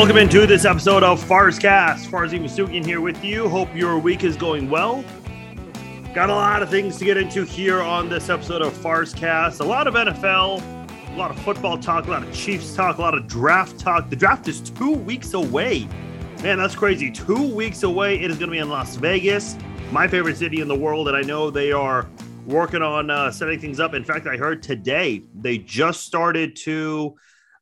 welcome into this episode of Farzcast. Farzin Vousoughian here with you. Hope your week is going well. Got a lot of things to get into here on this episode of Farzcast. A lot of NFL, a lot of football talk, a lot of Chiefs talk, a lot of draft talk. The draft is two weeks away. Man, that's crazy. Two weeks away. It is going to be in Las Vegas, my favorite city in the world. And I know they are working on uh, setting things up. In fact, I heard today they just started to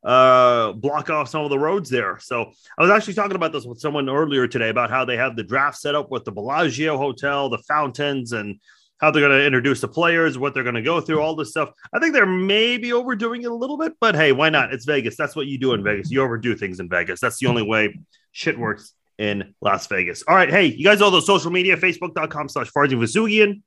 uh, block off some of the roads there. So I was actually talking about this with someone earlier today about how they have the draft set up with the Bellagio Hotel, the fountains, and how they're going to introduce the players, what they're going to go through, all this stuff. I think they're maybe overdoing it a little bit, but hey, why not? It's Vegas. That's what you do in Vegas. You overdo things in Vegas. That's the only way shit works in Las Vegas. All right. Hey, you guys all those social media, facebook.com slash Farzin Vousoughian.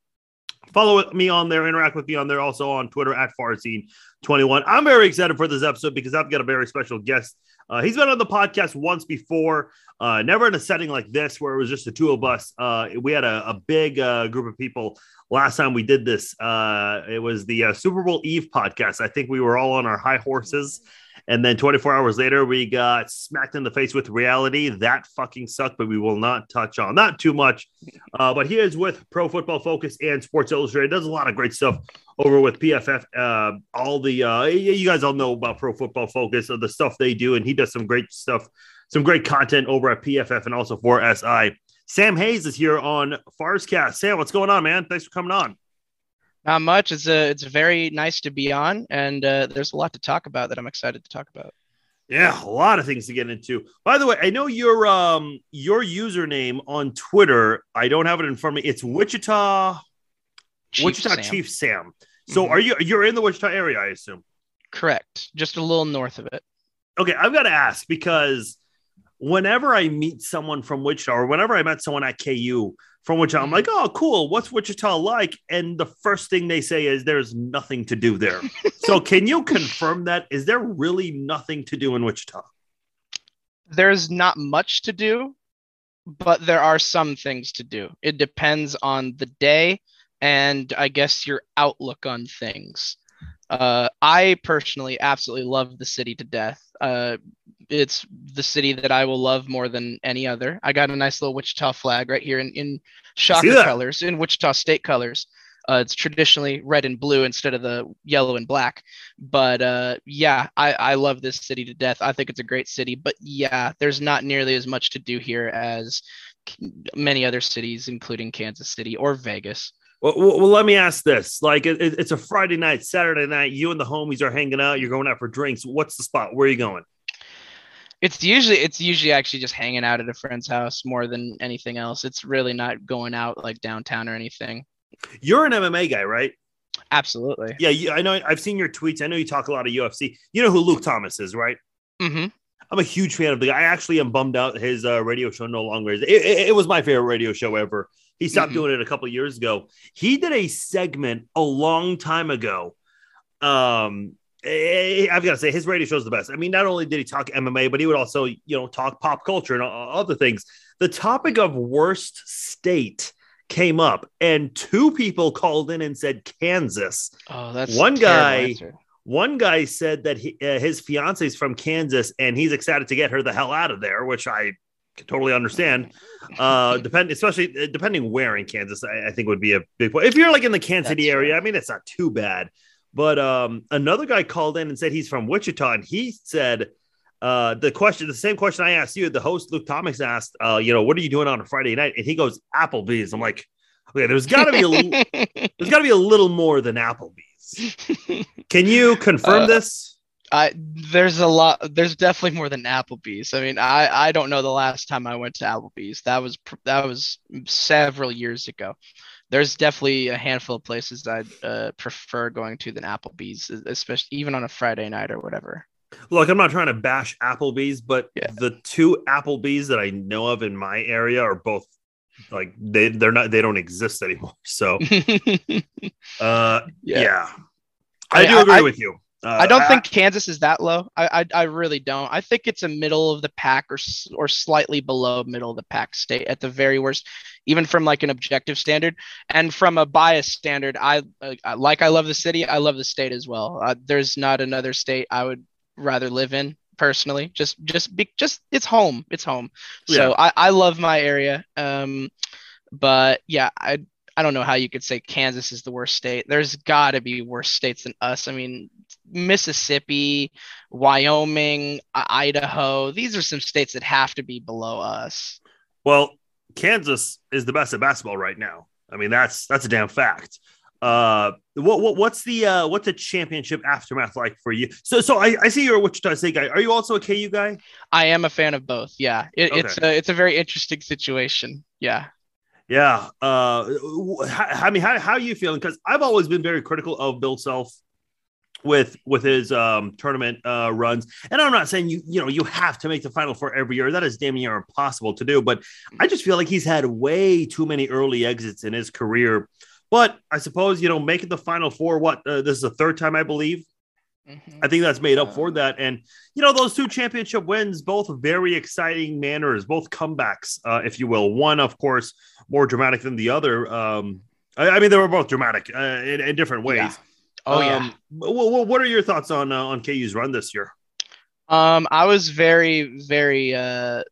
Follow me on there, interact with me on there, also on Twitter at Farzine21. I'm very excited for this episode because I've got a very special guest. Uh, he's been on the podcast once before, uh, never in a setting like this where it was just the two of us. Uh, we had a, a big uh, group of people last time we did this. Uh, it was the uh, Super Bowl Eve podcast. I think we were all on our high horses and then 24 hours later, we got smacked in the face with reality. That fucking sucked, but we will not touch on that too much. Uh, but he is with Pro Football Focus and Sports Illustrated. Does a lot of great stuff over with PFF. Uh, all the uh, you guys all know about Pro Football Focus, of the stuff they do, and he does some great stuff, some great content over at PFF and also for SI. Sam Hayes is here on Farzcast. Sam, what's going on, man? Thanks for coming on. Not much. It's a it's very nice to be on, and uh, there's a lot to talk about that I'm excited to talk about. Yeah, a lot of things to get into. By the way, I know your um your username on Twitter. I don't have it in front of me. It's Wichita Chief Wichita Sam. Chief Sam. So mm-hmm. are you you're in the Wichita area, I assume? Correct. Just a little north of it. Okay, I've got to ask because whenever I meet someone from Wichita or whenever I met someone at KU, from which I'm like, oh, cool. What's Wichita like? And the first thing they say is there's nothing to do there. so, can you confirm that? Is there really nothing to do in Wichita? There's not much to do, but there are some things to do. It depends on the day and I guess your outlook on things. Uh, I personally absolutely love the city to death. Uh, it's the city that I will love more than any other. I got a nice little Wichita flag right here in, in shocker colors, in Wichita state colors. Uh, it's traditionally red and blue instead of the yellow and black. But uh, yeah, I, I love this city to death. I think it's a great city. But yeah, there's not nearly as much to do here as many other cities, including Kansas City or Vegas. Well, well, let me ask this: like, it, it's a Friday night, Saturday night. You and the homies are hanging out. You're going out for drinks. What's the spot? Where are you going? It's usually it's usually actually just hanging out at a friend's house more than anything else. It's really not going out like downtown or anything. You're an MMA guy, right? Absolutely. Yeah, you, I know. I've seen your tweets. I know you talk a lot of UFC. You know who Luke Thomas is, right? Mm-hmm. I'm a huge fan of the guy. I actually am bummed out his uh, radio show no longer is. It, it, it, was my favorite radio show ever. He stopped mm-hmm. doing it a couple years ago. He did a segment a long time ago um I've got to say his radio show is the best. I mean, not only did he talk MMA, but he would also, you know, talk pop culture and other things. The topic of worst state came up, and two people called in and said Kansas. Oh, that's one guy. Answer. One guy said that he, uh, his fiance is from Kansas and he's excited to get her the hell out of there, which I can totally understand. Uh, depend, especially uh, depending where in Kansas, I, I think would be a big point. If you're like in the Kansas City area, I mean, it's not too bad. But um, another guy called in and said he's from Wichita, and he said uh, the question, the same question I asked you, the host Luke Thomas asked, uh, you know, what are you doing on a Friday night? And he goes, Applebee's. I'm like, okay, there's got to be a there's got to be a little more than Applebee's. Can you confirm uh, this? I there's a lot. There's definitely more than Applebee's. I mean, I I don't know the last time I went to Applebee's. That was that was several years ago there's definitely a handful of places I'd uh, prefer going to than Applebee's, especially even on a Friday night or whatever. Look, I'm not trying to bash Applebee's, but yeah. the two Applebee's that I know of in my area are both like they they're not they don't exist anymore. So, uh, yeah. yeah. I, I do agree I, with you. Uh, I don't I, think Kansas is that low. I, I, I really don't. I think it's a middle of the pack or or slightly below middle of the pack state at the very worst, even from like an objective standard and from a bias standard. I uh, like I love the city. I love the state as well. Uh, there's not another state I would rather live in personally. Just just be just it's home. It's home. Yeah. So I I love my area. Um, but yeah, I I don't know how you could say Kansas is the worst state. There's got to be worse states than us. I mean, Mississippi, Wyoming, Idaho. These are some states that have to be below us. Well, Kansas is the best at basketball right now. I mean, that's that's a damn fact. Uh, what, what what's the uh, what's the championship aftermath like for you? So so I, I see you're a Wichita State guy. Are you also a KU guy? I am a fan of both. Yeah, it, it's a it's a very interesting situation. Yeah. Yeah. Uh, I mean, how how are you feeling? Because I've always been very critical of Bill Self with with his um tournament uh runs and i'm not saying you you know you have to make the final four every year that is damn near impossible to do but i just feel like he's had way too many early exits in his career but i suppose you know making the final four what uh, this is the third time i believe Mhm. I think that's made up for that. And, you know, those two championship wins, both very exciting manners, both comebacks, uh, if you will. One, of course, more dramatic than the other. Um, I, I mean, they were both dramatic uh, in, in different ways. Yeah. Oh yeah. Um, wh- wh- what are your thoughts on uh, on KU's run this year? Um, I was very, very. Uh,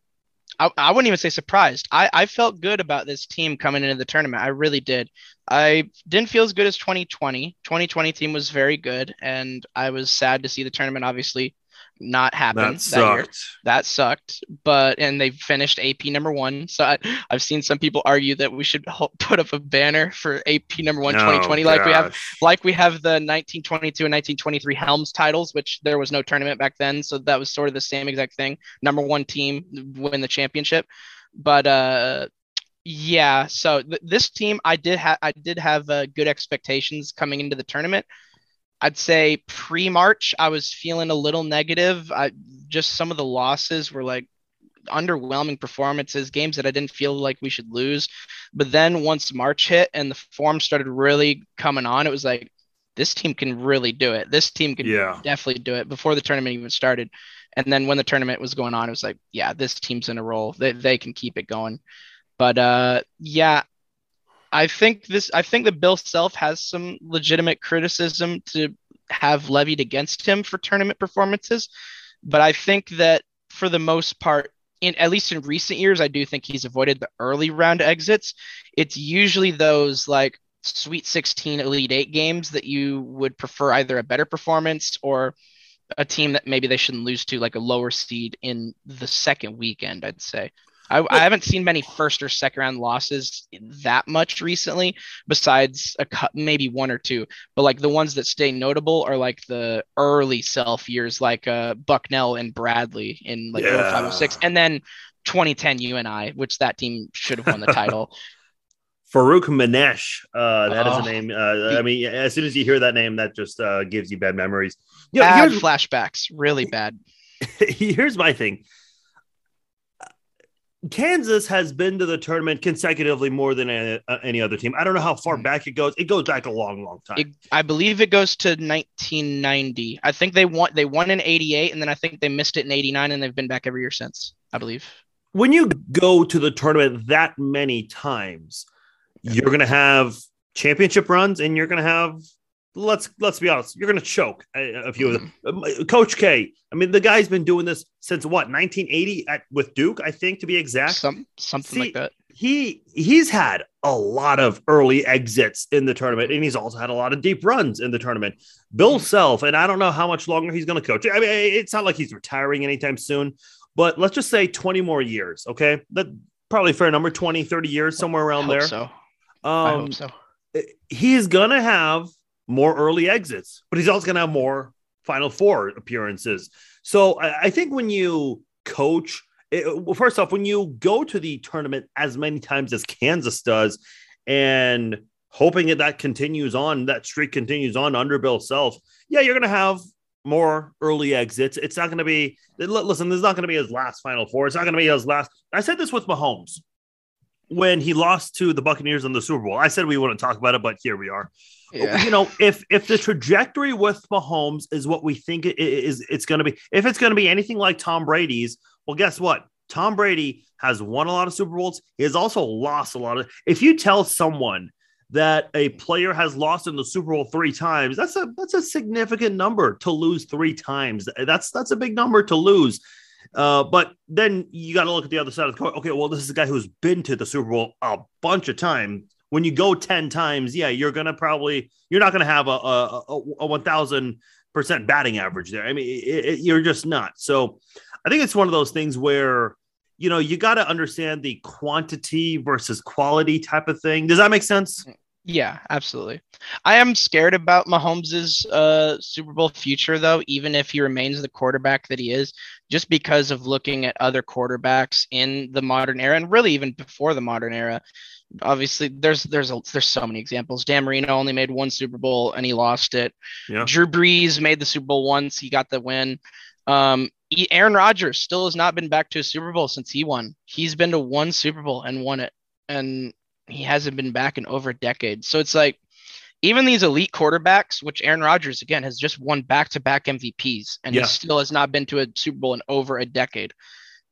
I, I wouldn't even say surprised. I, I felt good about this team coming into the tournament. I really did. I didn't feel as good as 2020. 2020 team was very good, and I was sad to see the tournament obviously not happen That sucked. That sucked. But and they finished AP number one. So I, I've seen some people argue that we should put up a banner for AP number one Oh, 2020, like we have like we have the 1922 and 1923 Helms titles, which there was no tournament back then, so that was sort of the same exact thing. Number one team win the championship, but uh, yeah. So th- this team, I did have I did have uh, good expectations coming into the tournament. I'd say pre-March, I was feeling a little negative. I just some of the losses were like underwhelming performances, games that I didn't feel like we should lose. But then once March hit and the form started really coming on, it was like this team can really do it. This team can Yeah. definitely do it before the tournament even started. And then when the tournament was going on, it was like, yeah, this team's in a roll. They they can keep it going. But uh yeah, I think this I think that Bill Self has some legitimate criticism to have levied against him for tournament performances. But I think that for the most part, in at least in recent years, I do think he's avoided the early round exits. It's usually those like Sweet 16 Elite 8 games that you would prefer either a better performance or a team that maybe they shouldn't lose to, like a lower seed in the second weekend, I'd say. I, I haven't seen many first or second round losses that much recently, besides a cut, maybe one or two. But like the ones that stay notable are like the early self years, like uh, Bucknell and Bradley in like Yeah. 0506, and then 2010 UNI, which that team should have won the title. Farokhmanesh. Uh, that is Oh. a name. Uh, I mean, as soon as you hear that name, that just uh, gives you bad memories. Yeah, bad here's, flashbacks, really bad. here's my thing. Kansas has been to the tournament consecutively more than any, uh, any other team. I don't know how far Mhm. back it goes. It goes back a long, long time. It, I believe it goes to 1990. I think they won. They won in 88, and then I think they missed it in 89, and they've been back every year since. I believe. when you go to the tournament that many times, you're going to have championship runs, and you're going to have. Let's let's be honest. You're going to choke a, few of them. Um, Coach K. I mean, the guy's been doing this since what 1980 at with Duke, I think, to be exact. Some something See, like that. he he's had a lot of early exits in the tournament, and he's also had a lot of deep runs in the tournament. Bill Self, and I don't know how much longer he's going to coach. I mean, it's not like he's retiring anytime soon, but let's just say 20 more years. Okay, that probably a fair number, 20, 30 years, somewhere I around hope there. So I Um, hope so. he's gonna have more early exits, but he's also gonna have more Final Four appearances. So I, I think when you coach, it, well, first off, when you go to the tournament as many times as Kansas does, and hoping that that continues on, that streak continues on under Bill Self, yeah, you're gonna have more early exits. It's not gonna be listen. this is not gonna be his last Final Four. It's not gonna be his last. I said this with Mahomes when he lost to the Buccaneers in the Super Bowl. I said we wouldn't talk about it, but here we are. Yeah. You know, if if the trajectory with Mahomes is what we think it is, it's going to be. If it's going to be anything like Tom Brady's, well, guess what? Tom Brady has won a lot of Super Bowls. He has also lost a lot of. If you tell someone that a player has lost in the Super Bowl three times. That's a that's a significant number to lose three times. That's that's a big number to lose. Uh, but then you got to look at the other side of the coin. Okay, well, this is a guy who's been to the Super Bowl a bunch of times. When you go ten times, yeah, you're gonna probably you're not gonna have a a, a, a one thousand percent batting average there. I mean, it, it, you're just not. So, I think it's one of those things where you know, you got to understand the quantity versus quality type of thing. Does that make sense? Yeah, absolutely. I am scared about Mahomes' uh, Super Bowl future, though, even if he remains the quarterback that he is, just because of looking at other quarterbacks in the modern era and really even before the modern era. Obviously, there's there's a, there's so many examples. Dan Marino only made one Super Bowl and he lost it. Yeah. Drew Brees made the Super Bowl once, he got the win. Um, Aaron Rodgers still has not been back to a Super Bowl since he won. He's been to one Super Bowl and won it, and he hasn't been back in over a decade. So it's like even these elite quarterbacks, which Aaron Rodgers again has just won back-to-back MVPs, and yeah. he still has not been to a Super Bowl in over a decade.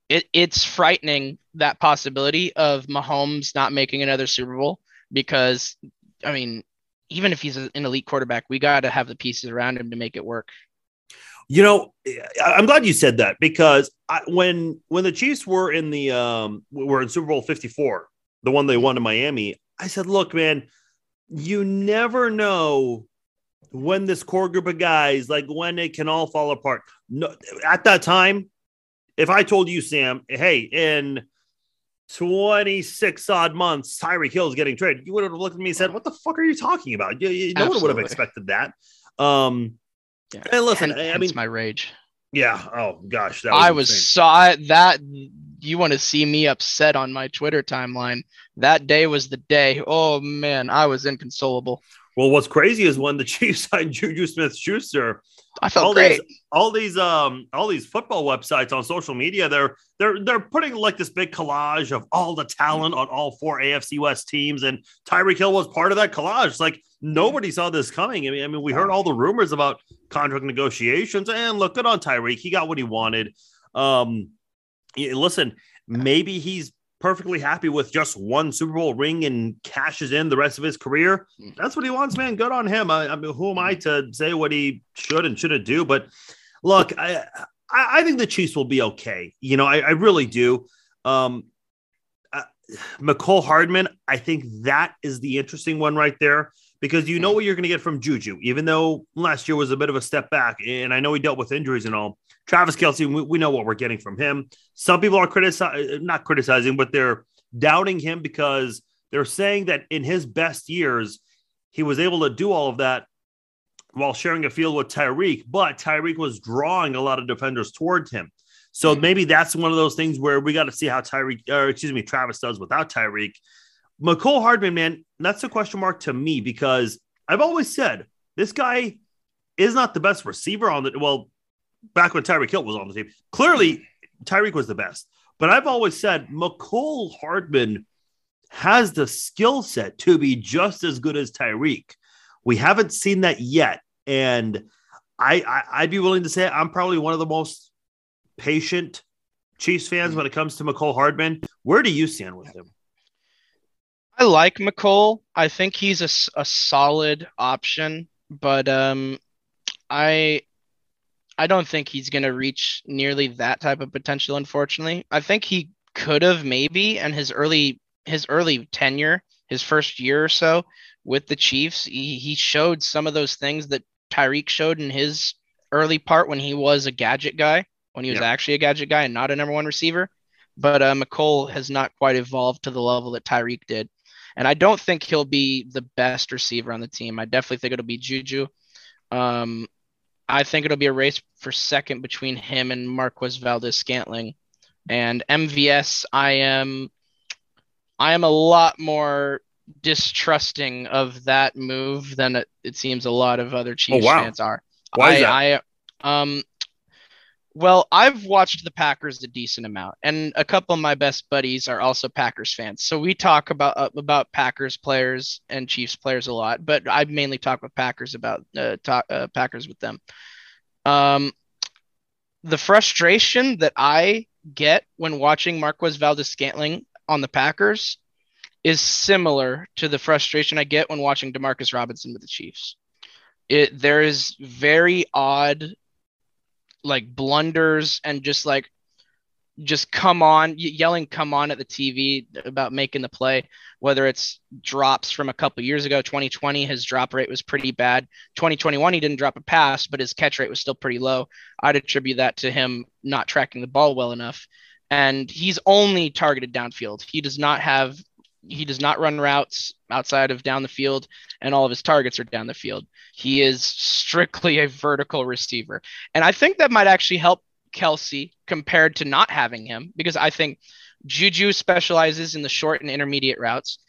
It, it's frightening that possibility of Mahomes not making another Super Bowl because, I mean, even if he's an elite quarterback, we got to have the pieces around him to make it work. You know, I'm glad you said that because I, when when the Chiefs were in the um were in Super Bowl 54, the one they won in Miami, I said, "Look, man, you never know when this core group of guys like when it can all fall apart." No, at that time, if I told you, Sam, hey, in 26 odd months, Tyreek Hill is getting traded, you would have looked at me and said, What the fuck are you talking about? You, you, no one would have expected that. Um, yeah. And listen, Hence, I mean, my rage. Yeah. Oh gosh, was I was saw that. You want to see me upset on my Twitter timeline? That day was the day. Oh man, I was inconsolable. Well, what's crazy is when the Chiefs signed Juju Smith Schuster. I felt all great. These, all these um all these football websites on social media, they're they're they're putting like this big collage of all the talent on all four AFC West teams, and Tyreek Hill was part of that collage. It's like nobody saw this coming. I mean, I mean, we heard all the rumors about contract negotiations, and look good on Tyreek. He got what he wanted. Um, listen, maybe he's perfectly happy with just one Super Bowl ring and cashes in the rest of his career. Hmm. That's what he wants, man. Good on him. I, I mean, who am I to say what he should and shouldn't do? But look, I I, think the Chiefs will be okay. You know, I, I really do. Um, uh, Mecole Hardman, I think that is the interesting one right there because you know what you're going to get from Juju, even though last year was a bit of a step back. And I know he dealt with injuries and all. Travis Kelce, we, we know what we're getting from him. Some people are criticizing, not criticizing, but they're doubting him because they're saying that in his best years, he was able to do all of that while sharing a field with Tyreek, but Tyreek was drawing a lot of defenders towards him. So mm-hmm. maybe that's one of those things where we got to see how Tyreek, or excuse me, Travis does without Tyreek. Mecole Hardman, man, that's a question mark to me because I've always said this guy is not the best receiver on the well, back when Tyreek Hill was on the team. Clearly, Tyreek was the best. But I've always said Mecole Hardman has the skill set to be just as good as Tyreek. We haven't seen that yet. And I, I would be willing to say I'm probably one of the most patient Chiefs fans when it comes to Mecole Hardman. Where do you stand with him? I like Mecole. I think he's a, a solid option, but um, I I don't think he's going to reach nearly that type of potential. Unfortunately, I think he could have maybe, and his early his early tenure, his first year or so with the Chiefs, he, he showed some of those things that Tyreek showed in his early part when he was a gadget guy, when he was yeah. actually a gadget guy and not a number one receiver. But uh, Mecole has not quite evolved to the level that Tyreek did. And I don't think he'll be the best receiver on the team. I definitely think it'll be Juju. Um, I think it'll be a race for second between him and Marquez Valdes-Scantling. And MVS, I am I am a lot more distrusting of that move than it, it seems a lot of other Chiefs oh, wow. fans are. Why I, is that? I um well, I've watched the Packers a decent amount, and a couple of my best buddies are also Packers fans. So we talk about uh, about Packers players and Chiefs players a lot, but I mainly talk with Packers about uh, talk, uh, Packers with them. Um, the frustration that I get when watching Marquez Valdes-Scantling on the Packers is similar to the frustration I get when watching Demarcus Robinson with the Chiefs. It there is very odd like blunders and just like just come on yelling come on at the tv about making the play whether it's drops from a couple years ago 2020 his drop rate was pretty bad. 2021 he didn't drop a pass but his catch rate was still pretty low. I'd attribute that to him not tracking the ball well enough. And he's only targeted downfield. He does not have he does not run routes outside of down the field and all of his targets are down the field he is strictly a vertical receiver and i think that might actually help Kelce compared to not having him because I think Juju specializes in the short and intermediate routes.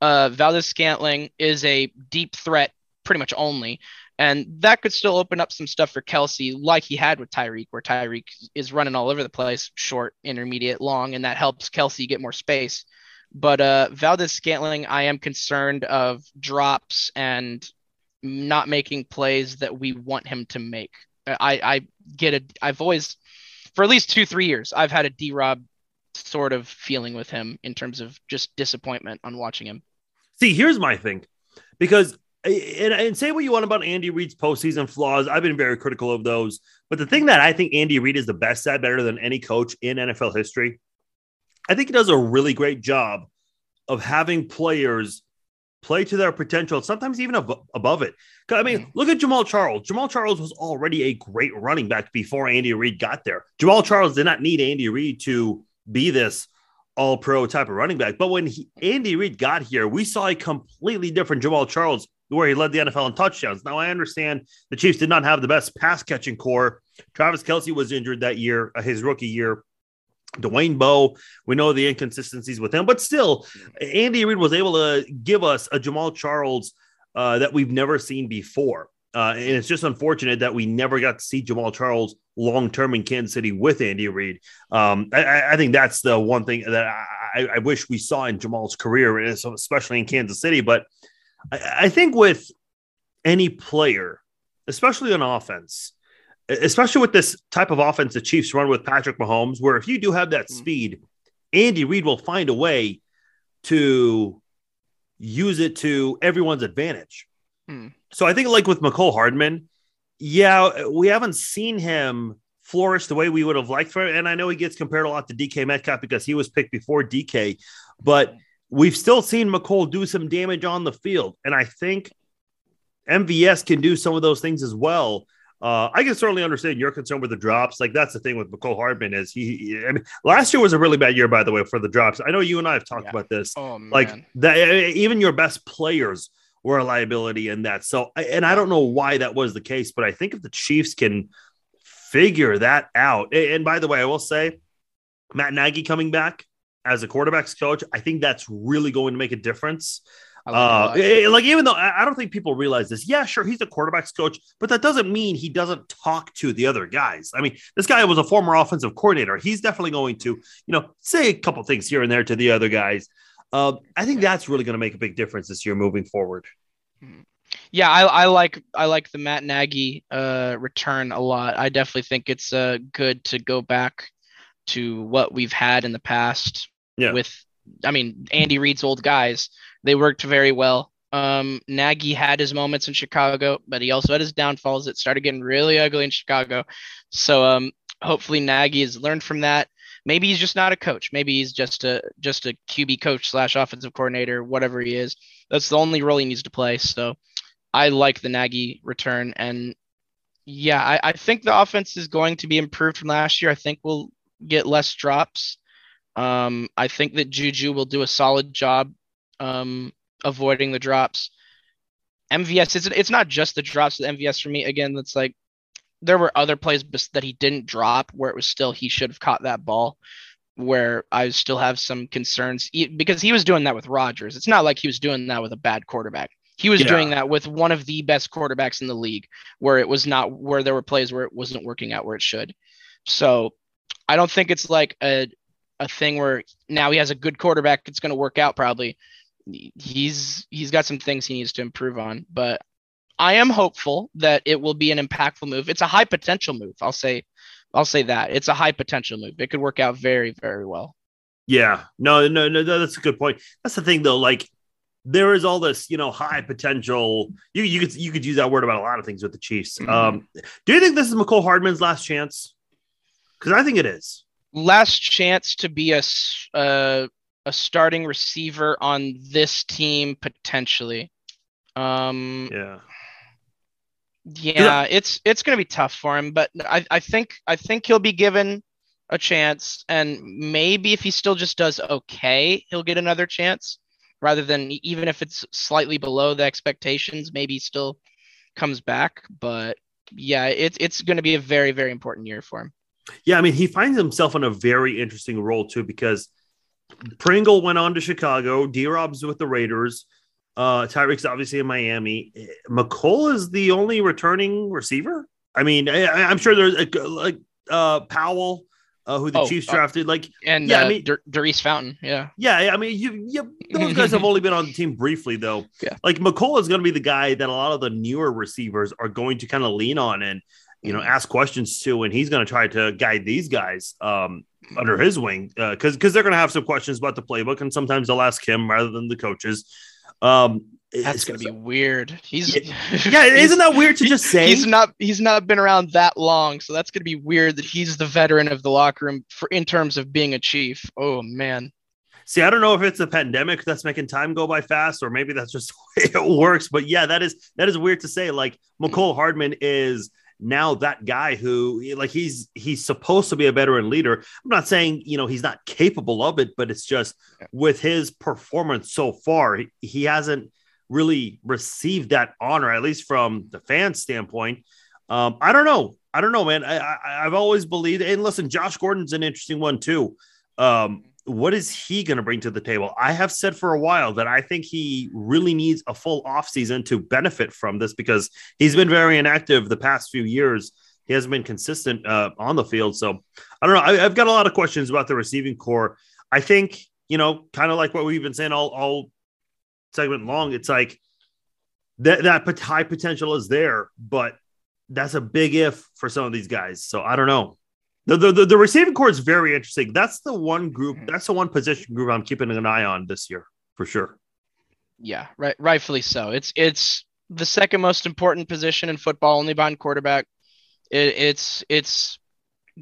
Uh, Valdes-Scantling is a deep threat, pretty much only. And that could still open up some stuff for Kelce, like he had with Tyreek, where Tyreek is running all over the place, short, intermediate, long, and that helps Kelce get more space. But uh, Valdes-Scantling, I am concerned of drops and not making plays that we want him to make. I, I get it. I've always, for at least two, three years, I've had a D Rob sort of feeling with him in terms of just disappointment on watching him. See, here's my thing because, and, and say what you want about Andy Reid's postseason flaws. I've been very critical of those. But the thing that I think Andy Reid is the best at, better than any coach in NFL history, I think he does a really great job of having players play to their potential, sometimes even ab- above it. I mean, mm-hmm. look at Jamaal Charles. Jamaal Charles was already a great running back before Andy Reid got there. Jamaal Charles did not need Andy Reid to be this all pro type of running back. But when he, Andy Reid got here, we saw a completely different Jamaal Charles where he led the NFL in touchdowns. Now, I understand the Chiefs did not have the best pass catching core. Travis Kelce was injured that year, uh, his rookie year. Dwayne Bowe, we know the inconsistencies with him, but still, Andy Reid was able to give us a Jamaal Charles uh, that we've never seen before. Uh, and it's just unfortunate that we never got to see Jamaal Charles long term in Kansas City with Andy Reid. Um, I, I, think that's the one thing that I, I, wish we saw in Jamaal's career, especially in Kansas City. But I, I think with any player, especially on offense, especially with this type of offense the Chiefs run with Patrick Mahomes, where if you do have that mm. speed, Andy Reid will find a way to use it to everyone's advantage. Hmm. So I think, like with Mecole Hardman, yeah, we haven't seen him flourish the way we would have liked for him. And I know he gets compared a lot to DK Metcalf because he was picked before DK, but we've still seen Mecole do some damage on the field. And I think MVS can do some of those things as well. Uh, I can certainly understand your concern with the drops. Like that's the thing with Mecole Hardman is he, he. I mean, last year was a really bad year, by the way, for the drops. I know you and I have talked yeah. about this. Oh, like that, even your best players were a liability in that. So, and I don't know why that was the case, but I think if the Chiefs can figure that out, and by the way, I will say, Matt Nagy coming back as a quarterbacks coach, I think that's really going to make a difference. Uh, like even though I don't think people realize this, yeah, sure, he's a quarterbacks coach, but that doesn't mean he doesn't talk to the other guys. I mean, this guy was a former offensive coordinator. He's definitely going to, you know, say a couple things here and there to the other guys. Uh, I think that's really going to make a big difference this year moving forward. Yeah, I, I like I like the Matt Nagy uh, return a lot. I definitely think it's uh, good to go back to what we've had in the past yeah. with I mean, Andy Reid's old guys, they worked very well. Um, Nagy had his moments in Chicago, but he also had his downfalls. It started getting really ugly in Chicago. So um, hopefully Nagy has learned from that. Maybe he's just not a coach. Maybe he's just a just a QB coach slash offensive coordinator, whatever he is. That's the only role he needs to play. So I like the Nagy return, and yeah, I, I think the offense is going to be improved from last year. I think we'll get less drops. Um, I think that Juju will do a solid job um, avoiding the drops. MVS, it's, it's not just the drops with MVS for me. Again, that's like there were other plays that he didn't drop where it was still he should have caught that ball. Where I still have some concerns because he was doing that with Rodgers. It's not like he was doing that with a bad quarterback. He was yeah. doing that with one of the best quarterbacks in the league, where it was not where there were plays where it wasn't working out where it should. So I don't think it's like a a thing where now he has a good quarterback. It's going to work out probably. He's he's got some things he needs to improve on, but I am hopeful that it will be an impactful move. It's a high potential move. I'll say I'll say that it's a high potential move. It could work out very very well. Yeah, no, no, no, that's a good point. That's the thing, though. Like, there is all this, you know, high potential. You you could you could use that word about a lot of things with the Chiefs. Mm-hmm. Um, do you think this is Mecole Hardman's last chance? Because I think it is. Last chance to be a uh, a starting receiver on this team potentially. Um, yeah. Yeah, it's it's gonna be tough for him, but I, I think I think he'll be given a chance, and maybe if he still just does okay, he'll get another chance, rather than even if it's slightly below the expectations, maybe still comes back. But yeah, it's it's going to be a very very important year for him. Yeah, I mean, he finds himself in a very interesting role too because Pringle went on to Chicago, D Rob's with the Raiders. Uh, Tyreek's obviously in Miami. Mecole is the only returning receiver. I mean, I, am sure there's a, like uh, Powell, uh, who the oh, Chiefs uh, drafted. Like, and yeah, uh, I mean, Daurice Fountain. Yeah, yeah. I mean, you, you those guys have only been on the team briefly, though. Yeah, like Mecole is going to be the guy that a lot of the newer receivers are going to kind of lean on and you know mm-hmm. ask questions to, and he's going to try to guide these guys. Um, under his wing because uh, because they're going to have some questions about the playbook and sometimes they'll ask him rather than the coaches um, that's gonna be weird. He's yeah, yeah isn't that weird to just say? He's not he's not been around that long, so that's gonna be weird that he's the veteran of the locker room for in terms of being a chief. Oh man. See, I don't know if it's a pandemic that's making time go by fast, or maybe that's just the way it works. But yeah, that is that is weird to say. Like Mecole Hardman is now that guy who like he's he's supposed to be a veteran leader. I'm not saying you know he's not capable of it, but it's just yeah. with his performance so far, he, he hasn't really received that honor, at least from the fan standpoint. Um, I don't know. I don't know, man. I, I have always believed, and listen, Josh Gordon's an interesting one too. Um, what is he going to bring to the table? I have said for a while that I think he really needs a full offseason to benefit from this because he's been very inactive the past few years. He hasn't been consistent uh, on the field. So I don't know. I, have got a lot of questions about the receiving core. I think, you know, kind of like what we've been saying all, all segment long, it's like that, that high potential is there, but that's a big if for some of these guys. So I don't know. The, the, the, receiving core is very interesting. That's the one group, mm-hmm. that's the one position group I'm keeping an eye on this year for sure. Yeah, right, rightfully so. It's it's the second most important position in football, only behind quarterback. It, it's it's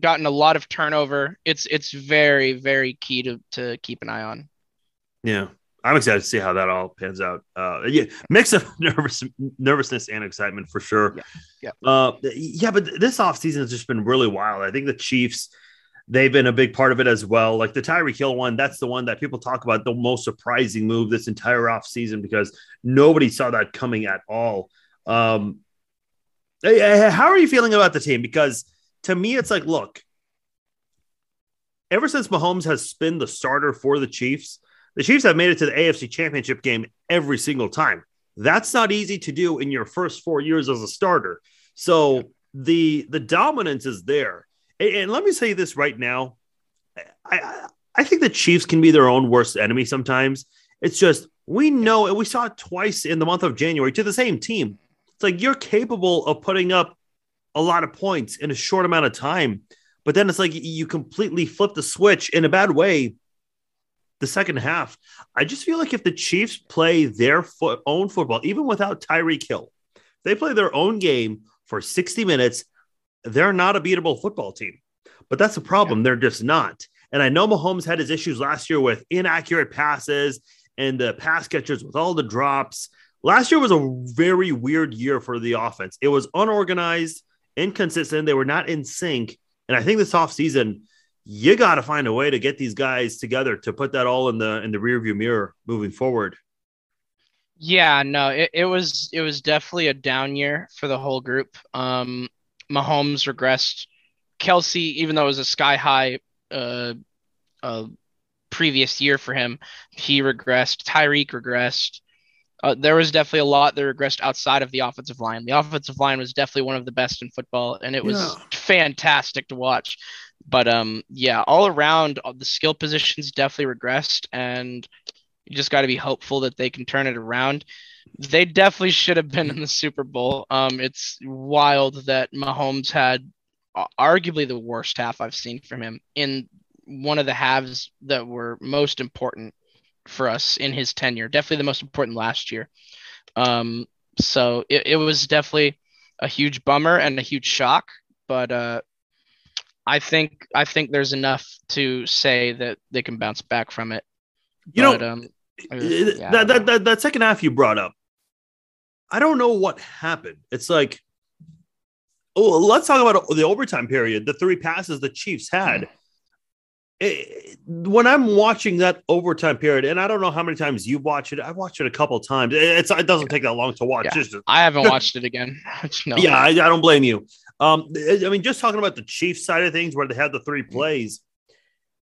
gotten a lot of turnover. It's it's very very key to to keep an eye on. Yeah. I'm excited to see how that all pans out. Uh, yeah, mix of nervous nervousness and excitement for sure. Yeah, yeah. Uh, yeah, but this offseason has just been really wild. I think the Chiefs, they've been a big part of it as well. Like the Tyreek Hill one, that's the one that people talk about the most surprising move this entire offseason because nobody saw that coming at all. Um, how are you feeling about the team? Because to me, it's like, look, ever since Mahomes has been the starter for the Chiefs the Chiefs have made it to the AFC Championship game every single time. That's not easy to do in your first four years as a starter. So the the dominance is there. And, and let me say this right now. I I think the Chiefs can be their own worst enemy sometimes. It's just we know and we saw it twice in the month of January to the same team. It's like you're capable of putting up a lot of points in a short amount of time, but then it's like you completely flip the switch in a bad way the second half. I just feel like if the Chiefs play their fo- own football, even without Tyreek Hill, they play their own game for 60 minutes, they're not a beatable football team. But that's the problem. Yeah. They're just not. And I know Mahomes had his issues last year with inaccurate passes and the pass catchers with all the drops. Last year was a very weird year for the offense. It was unorganized, inconsistent. They were not in sync. And I think this offseason, you got to find a way to get these guys together to put that all in the in the rearview mirror moving forward. Yeah, no, it, it was it was definitely a down year for the whole group. Um, Mahomes regressed. Kelce, even though it was a sky high uh, uh, previous year for him, he regressed. Tyreek regressed. Uh, there was definitely a lot that regressed outside of the offensive line. The offensive line was definitely one of the best in football, and it was yeah. fantastic to watch. But um, yeah, all around uh, the skill positions definitely regressed, and you just got to be hopeful that they can turn it around. They definitely should have been in the Super Bowl. Um, it's wild that Mahomes had uh, arguably the worst half I've seen from him in one of the halves that were most important for us in his tenure. Definitely the most important last year. Um, so it, it was definitely a huge bummer and a huge shock, but uh, I think I think there's enough to say that they can bounce back from it. You but, know, um, yeah, that, that, that that second half you brought up, I don't know what happened. It's like, oh, let's talk about the overtime period. The three passes the Chiefs had. Mm it, when I'm watching that overtime period, and I don't know how many times you've watched it, I've watched it a couple times. It's it doesn't take that long to watch. Yeah. Just, I haven't watched it again. no. Yeah, I, I, don't blame you. Um, I mean, just talking about the Chiefs side of things, where they had the three mm-hmm. plays.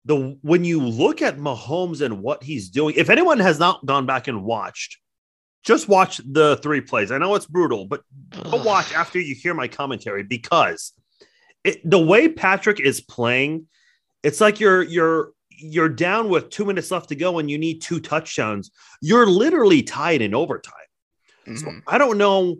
The when you look at Mahomes and what he's doing, if anyone has not gone back and watched, just watch the three plays. I know it's brutal, but go watch after you hear my commentary because it, the way Patrick is playing it's like you're you're you're down with two minutes left to go and you need two touchdowns. You're literally tied in overtime. Mm-hmm. So I don't know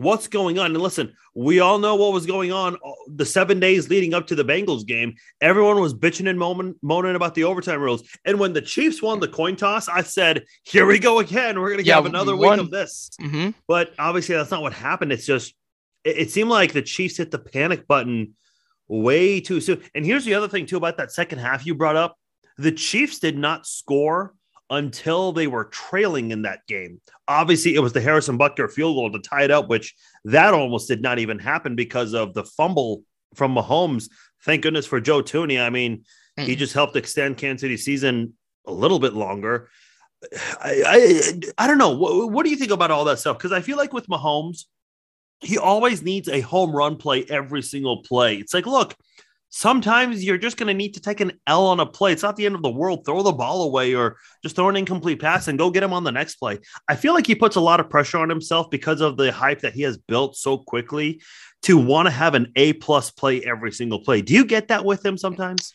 what's going on. And listen, we all know what was going on uh, the seven days leading up to the Bengals game. Everyone was bitching and moaning, moaning about the overtime rules. And when the Chiefs won the coin toss, I said, "Here we go again. We're going to yeah, have another week of this." Mm-hmm. But obviously, that's not what happened. It's just it, it seemed like the Chiefs hit the panic button way too soon. And here's the other thing too about that second half you brought up: the Chiefs did not score until they were trailing in that game. Obviously, it was the Harrison Butker field goal to tie it up, which that almost did not even happen because of the fumble from Mahomes. Thank goodness for Joe Thuney. I mean, mm. he just helped extend Kansas City season a little bit longer. I, I, I don't know. What, what do you think about all that stuff? Because I feel like with Mahomes, he always needs a home run play every single play. It's like, look, sometimes you're just going to need to take an L on a play. It's not the end of the world. Throw the ball away or just throw an incomplete pass and go get him on the next play. I feel like he puts a lot of pressure on himself because of the hype that he has built so quickly to want to have an A plus play every single play. Do you get that with him sometimes?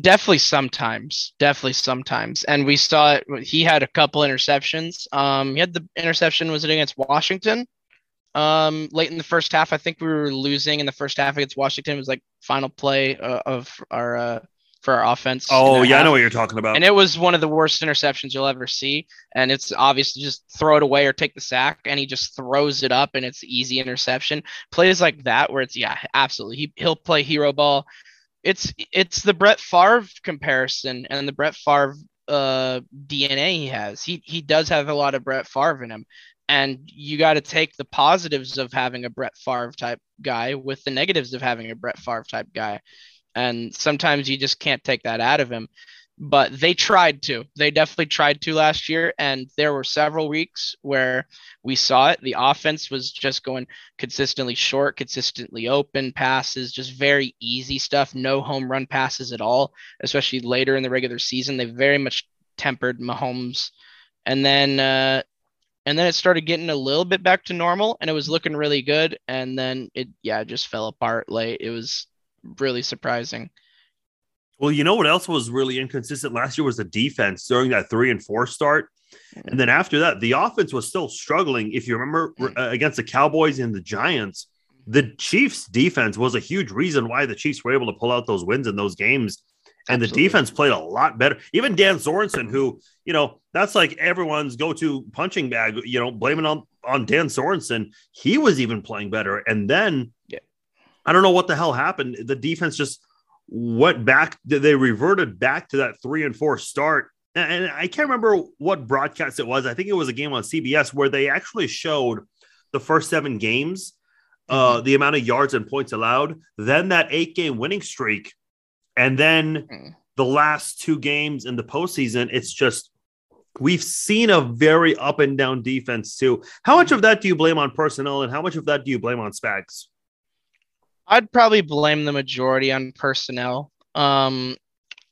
Definitely sometimes. Definitely sometimes. And we saw it. He had a couple interceptions. Um, he had the interception, was it against Washington? Um, late in the first half. I think we were losing in the first half against Washington. It was like final play uh, of our uh, for our offense. Oh yeah, half. I know what you're talking about. And it was one of the worst interceptions you'll ever see. And it's obviously just throw it away or take the sack, and he just throws it up, and it's easy interception. Plays like that where it's yeah, absolutely. He he'll play hero ball. It's it's the Brett Favre comparison and the Brett Favre uh DNA he has. He he does have a lot of Brett Favre in him. And you got to take the positives of having a Brett Favre type guy with the negatives of having a Brett Favre type guy. And sometimes you just can't take that out of him. But they tried to. They definitely tried to last year. And there were several weeks where we saw it. The offense was just going consistently short, consistently open passes, just very easy stuff. No home run passes at all, especially later in the regular season. They very much tempered Mahomes. And then uh, and then it started getting a little bit back to normal and it was looking really good and then it yeah just fell apart. Late it was really surprising. Well you know what else was really inconsistent last year was the defense during that three and four start. And then after that the offense was still struggling. If you remember mm. uh, against the cowboys and the giants the chiefs defense was a huge reason why the chiefs were able to pull out those wins in those games and Absolutely. the defense played a lot better. Even Dan Sorensen, who, you know, that's like everyone's go to punching bag, you know, blaming on, on Dan Sorensen. He was even playing better. And then yeah. I don't know what the hell happened. The defense just went back. They reverted back to that three and four start. And I can't remember what broadcast it was. I think it was a game on CBS where they actually showed the first seven games, uh, mm-hmm. the amount of yards and points allowed, then that eight game winning streak and then mm. the last two games in the postseason, it's just we've seen a very up and down defense too. How much of that do you blame on personnel, and how much of that do you blame on Spags? I'd probably blame the majority on personnel. Um,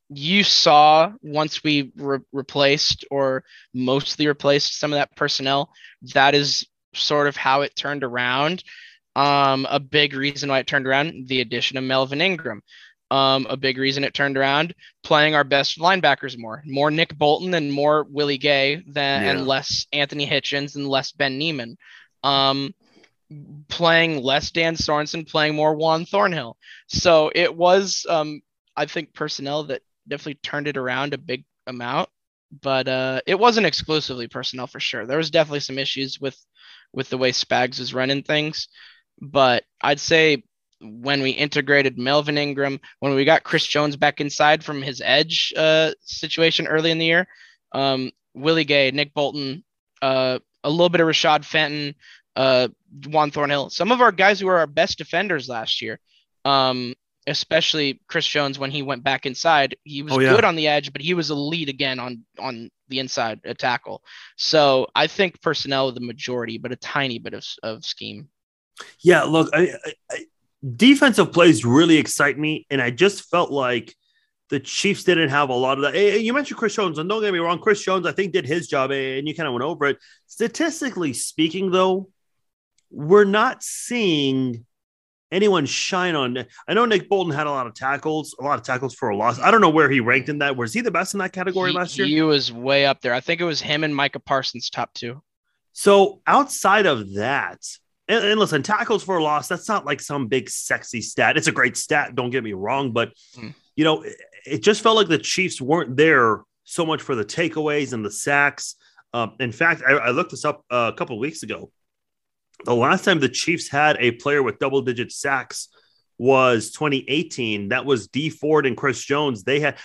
you saw once we re- replaced or mostly replaced some of that personnel, that is sort of how it turned around. Um, a big reason why it turned around the addition of Melvin Ingram um, a big reason it turned around playing our best linebackers more, more Nick Bolton and more Willie Gay than yeah. and less Anthony Hitchens and less Ben Niemann. Um, playing less Dan Sorensen, playing more Juan Thornhill. So it was um, I think personnel that definitely turned it around a big amount, but uh, it wasn't exclusively personnel for sure. There was definitely some issues with with the way Spags is running things, but I'd say when we integrated Melvin Ingram, when we got Chris Jones back inside from his edge uh, situation early in the year, um, Willie Gay, Nick Bolton, uh, a little bit of Rashad Fenton, uh, Juan Thornhill, some of our guys who were our best defenders last year. Um, especially Chris Jones when he went back inside. He was oh, yeah. good on the edge, but he was elite again on on the inside a tackle. So I think personnel the majority, but a tiny bit of, of scheme. Yeah, look, I, I, defensive plays really excite me, and I just felt like the Chiefs didn't have a lot of that. You mentioned Chris Jones, and don't get me wrong, Chris Jones I think did his job, and you kind of went over it. Statistically speaking, though, we're not seeing anyone shine on. I know Nick Bolton had a lot of tackles, a lot of tackles for a loss. I don't know where he ranked in that. Was he the best in that category he, last year? He was way up there. I think it was him and Micah Parsons top two. So outside of that, and, and listen, tackles for a loss, that's not like some big sexy stat. It's a great stat, don't get me wrong, but mm. you know, it, it just felt like the Chiefs weren't there so much for the takeaways and the sacks. Um, in fact, I, I looked this up uh, a couple weeks ago the last time the Chiefs had a player with double digit sacks was 2018. That was Dee Ford and Chris Jones. They had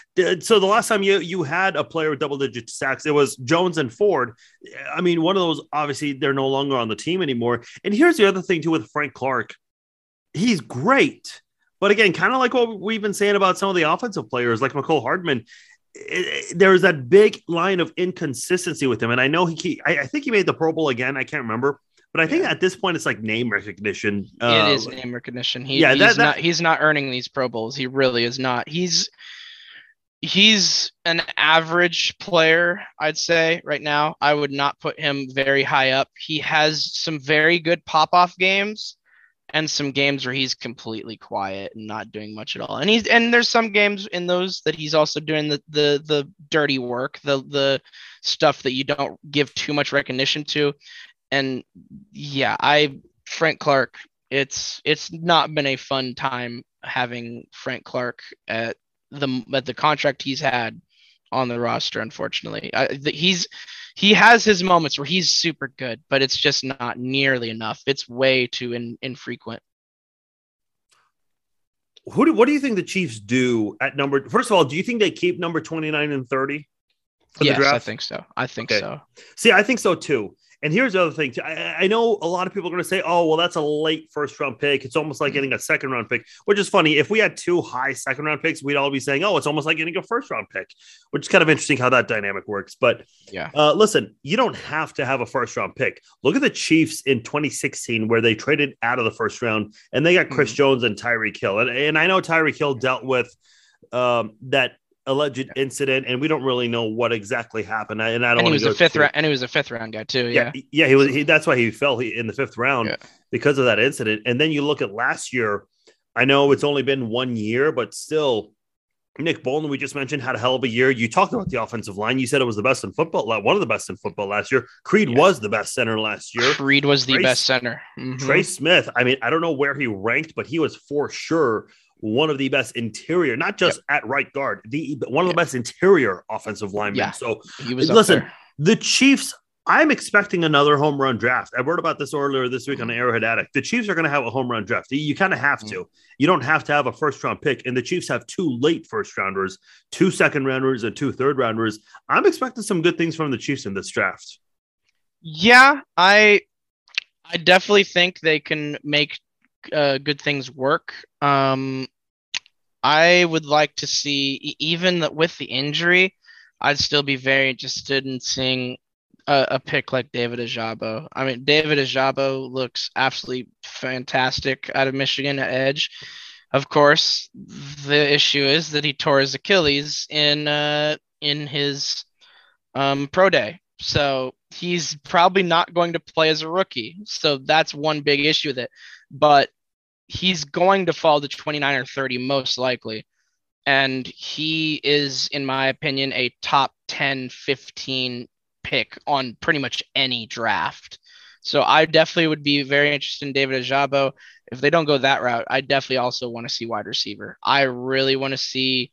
so the last time you you had a player with double digit sacks, it was Jones and Ford. I mean, one of those obviously they're no longer on the team anymore. And here's the other thing too with Frank Clark, he's great, but again, kind of like what we've been saying about some of the offensive players, like Mecole Hardman. Eh, eh, there's that big line of inconsistency with him, and I know he. I, I think he made the Pro Bowl again. I can't remember but I think yeah. at this point it's like name recognition. Uh, it is name recognition. He, yeah, that, he's that, not he's not earning these Pro Bowls. He really is not. He's he's an average player, I'd say right now. I would not put him very high up. He has some very good pop off games and some games where he's completely quiet and not doing much at all. And he's and there's some games in those that he's also doing the the the dirty work, the the stuff that you don't give too much recognition to and yeah, I Frank Clark. It's it's not been a fun time having Frank Clark at the at the contract he's had on the roster. Unfortunately, I, the, he's he has his moments where he's super good, but it's just not nearly enough. It's way too in, infrequent. Who do, what do you think the Chiefs do at number? First of all, do you think they keep number twenty nine and thirty? yes, I think so. I think okay. so. See, I think so too. And here's the other thing. I, I know a lot of people are going to say, oh, well, that's a late first round pick. It's almost like mm-hmm. getting a second round pick, which is funny. If we had two high second round picks, we'd all be saying, oh, it's almost like getting a first round pick, which is kind of interesting how that dynamic works. But yeah, uh, listen, you don't have to have a first round pick. Look at the Chiefs in 2016, where they traded out of the first round and they got Chris mm-hmm. Jones and Tyreek Hill. And, and I know Tyreek Hill dealt with um, that alleged incident, and we don't really know what exactly happened. And I don't. And he was a fifth round, and he was a fifth round guy too. Yeah, yeah, yeah he was. He, that's why he fell in the fifth round yeah. because of that incident. And then you look at last year. I know it's only been one year, but still, Nick Bolton, we just mentioned, had a hell of a year. You talked about the offensive line. You said it was the best in football, one of the best in football last year. Creed yeah. was the best center last year. Creed was the Trey, best center. Mm-hmm. Trey Smith, I mean, I don't know where he ranked, but he was for sure one of the best interior, not just yep. at right guard, the one of the best interior offensive linemen. Yeah. So he was listen, the Chiefs. I'm expecting another home run draft. I wrote about this earlier this week on. Arrowhead Addict. The Chiefs are going to have a home run draft. You kind of have mm-hmm. to. You don't have to have a first round pick, and the Chiefs have two late first rounders, two second rounders, and two third rounders. I'm expecting some good things from the Chiefs in this draft. Yeah, I I definitely think they can make uh, good things work. Um, I would like to see, even with the injury, I'd still be very interested in seeing a, a pick like David Ojabo. I mean, David Ojabo looks absolutely fantastic out of Michigan at edge. Of course, the issue is that he tore his Achilles in uh, in his um, pro day, so he's probably not going to play as a rookie. So that's one big issue with it but he's going to fall to 29 or 30 most likely. And he is, in my opinion, a top 10, 15 pick on pretty much any draft. So I definitely would be very interested in David Ojabo. If they don't go that route, I definitely also want to see wide receiver. I really want to see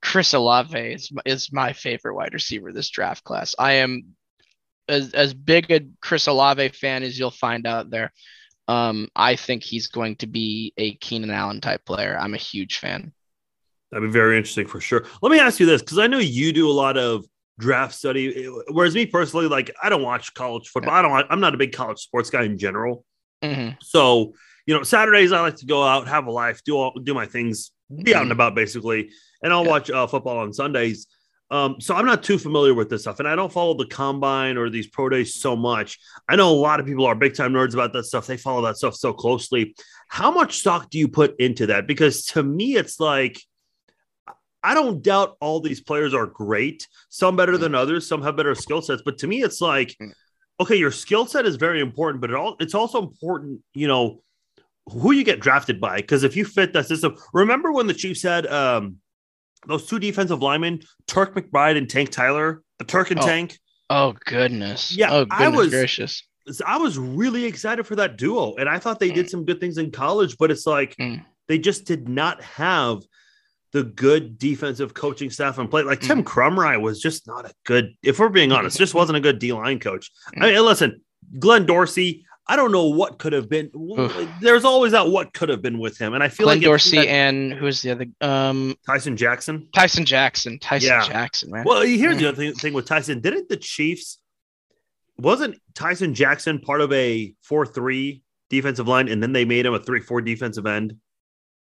Chris Olave is, is my favorite wide receiver this draft class. I am as, as big a Chris Olave fan as you'll find out there. Um, I think he's going to be a Keenan Allen type player. I'm a huge fan. That'd be very interesting for sure. Let me ask you this because I know you do a lot of draft study, whereas me personally, like I don't watch college football. I don't. I'm not a big college sports guy in general. Mm-hmm. So you know, Saturdays I like to go out, have a life, do all do my things, be out and about basically, and I'll Yeah. watch uh, football on Sundays. Um, so I'm not too familiar with this stuff, and I don't follow the combine or these pro days so much. I know a lot of people are big time nerds about that stuff. They follow that stuff so closely. How much stock do you put into that? Because to me, it's like I don't doubt all these players are great. Some better than others. Some have better skill sets. But to me, it's like, Mm. okay, your skill set is very important, but it all it's also important, you know, who you get drafted by. Because if you fit that system, remember when the Chiefs had um those two defensive linemen, Turk McBride and Tank Tyler, the Turk and Oh. Tank. Oh goodness. Yeah, Oh I goodness was- gracious. I was really excited for that duo, and I thought they did some good things in college, but it's like Mm. they just did not have the good defensive coaching staff in play. Like Mm. Tim Krumrie was just not a good, if we're being honest, just wasn't a good D line coach. Mm. I mean, listen, Glenn Dorsey, I don't know what could have been. Oof. There's always that what could have been with him, and I feel Glenn like Dorsey had and who's the other? Um, Tyson Jackson. Tyson Jackson. Tyson Yeah. Jackson, man. Well, here's Mm. the other thing, thing with Tyson. Didn't the Chiefs? Wasn't Tyson Jackson part of a four-three defensive line, and then they made him a three-four defensive end?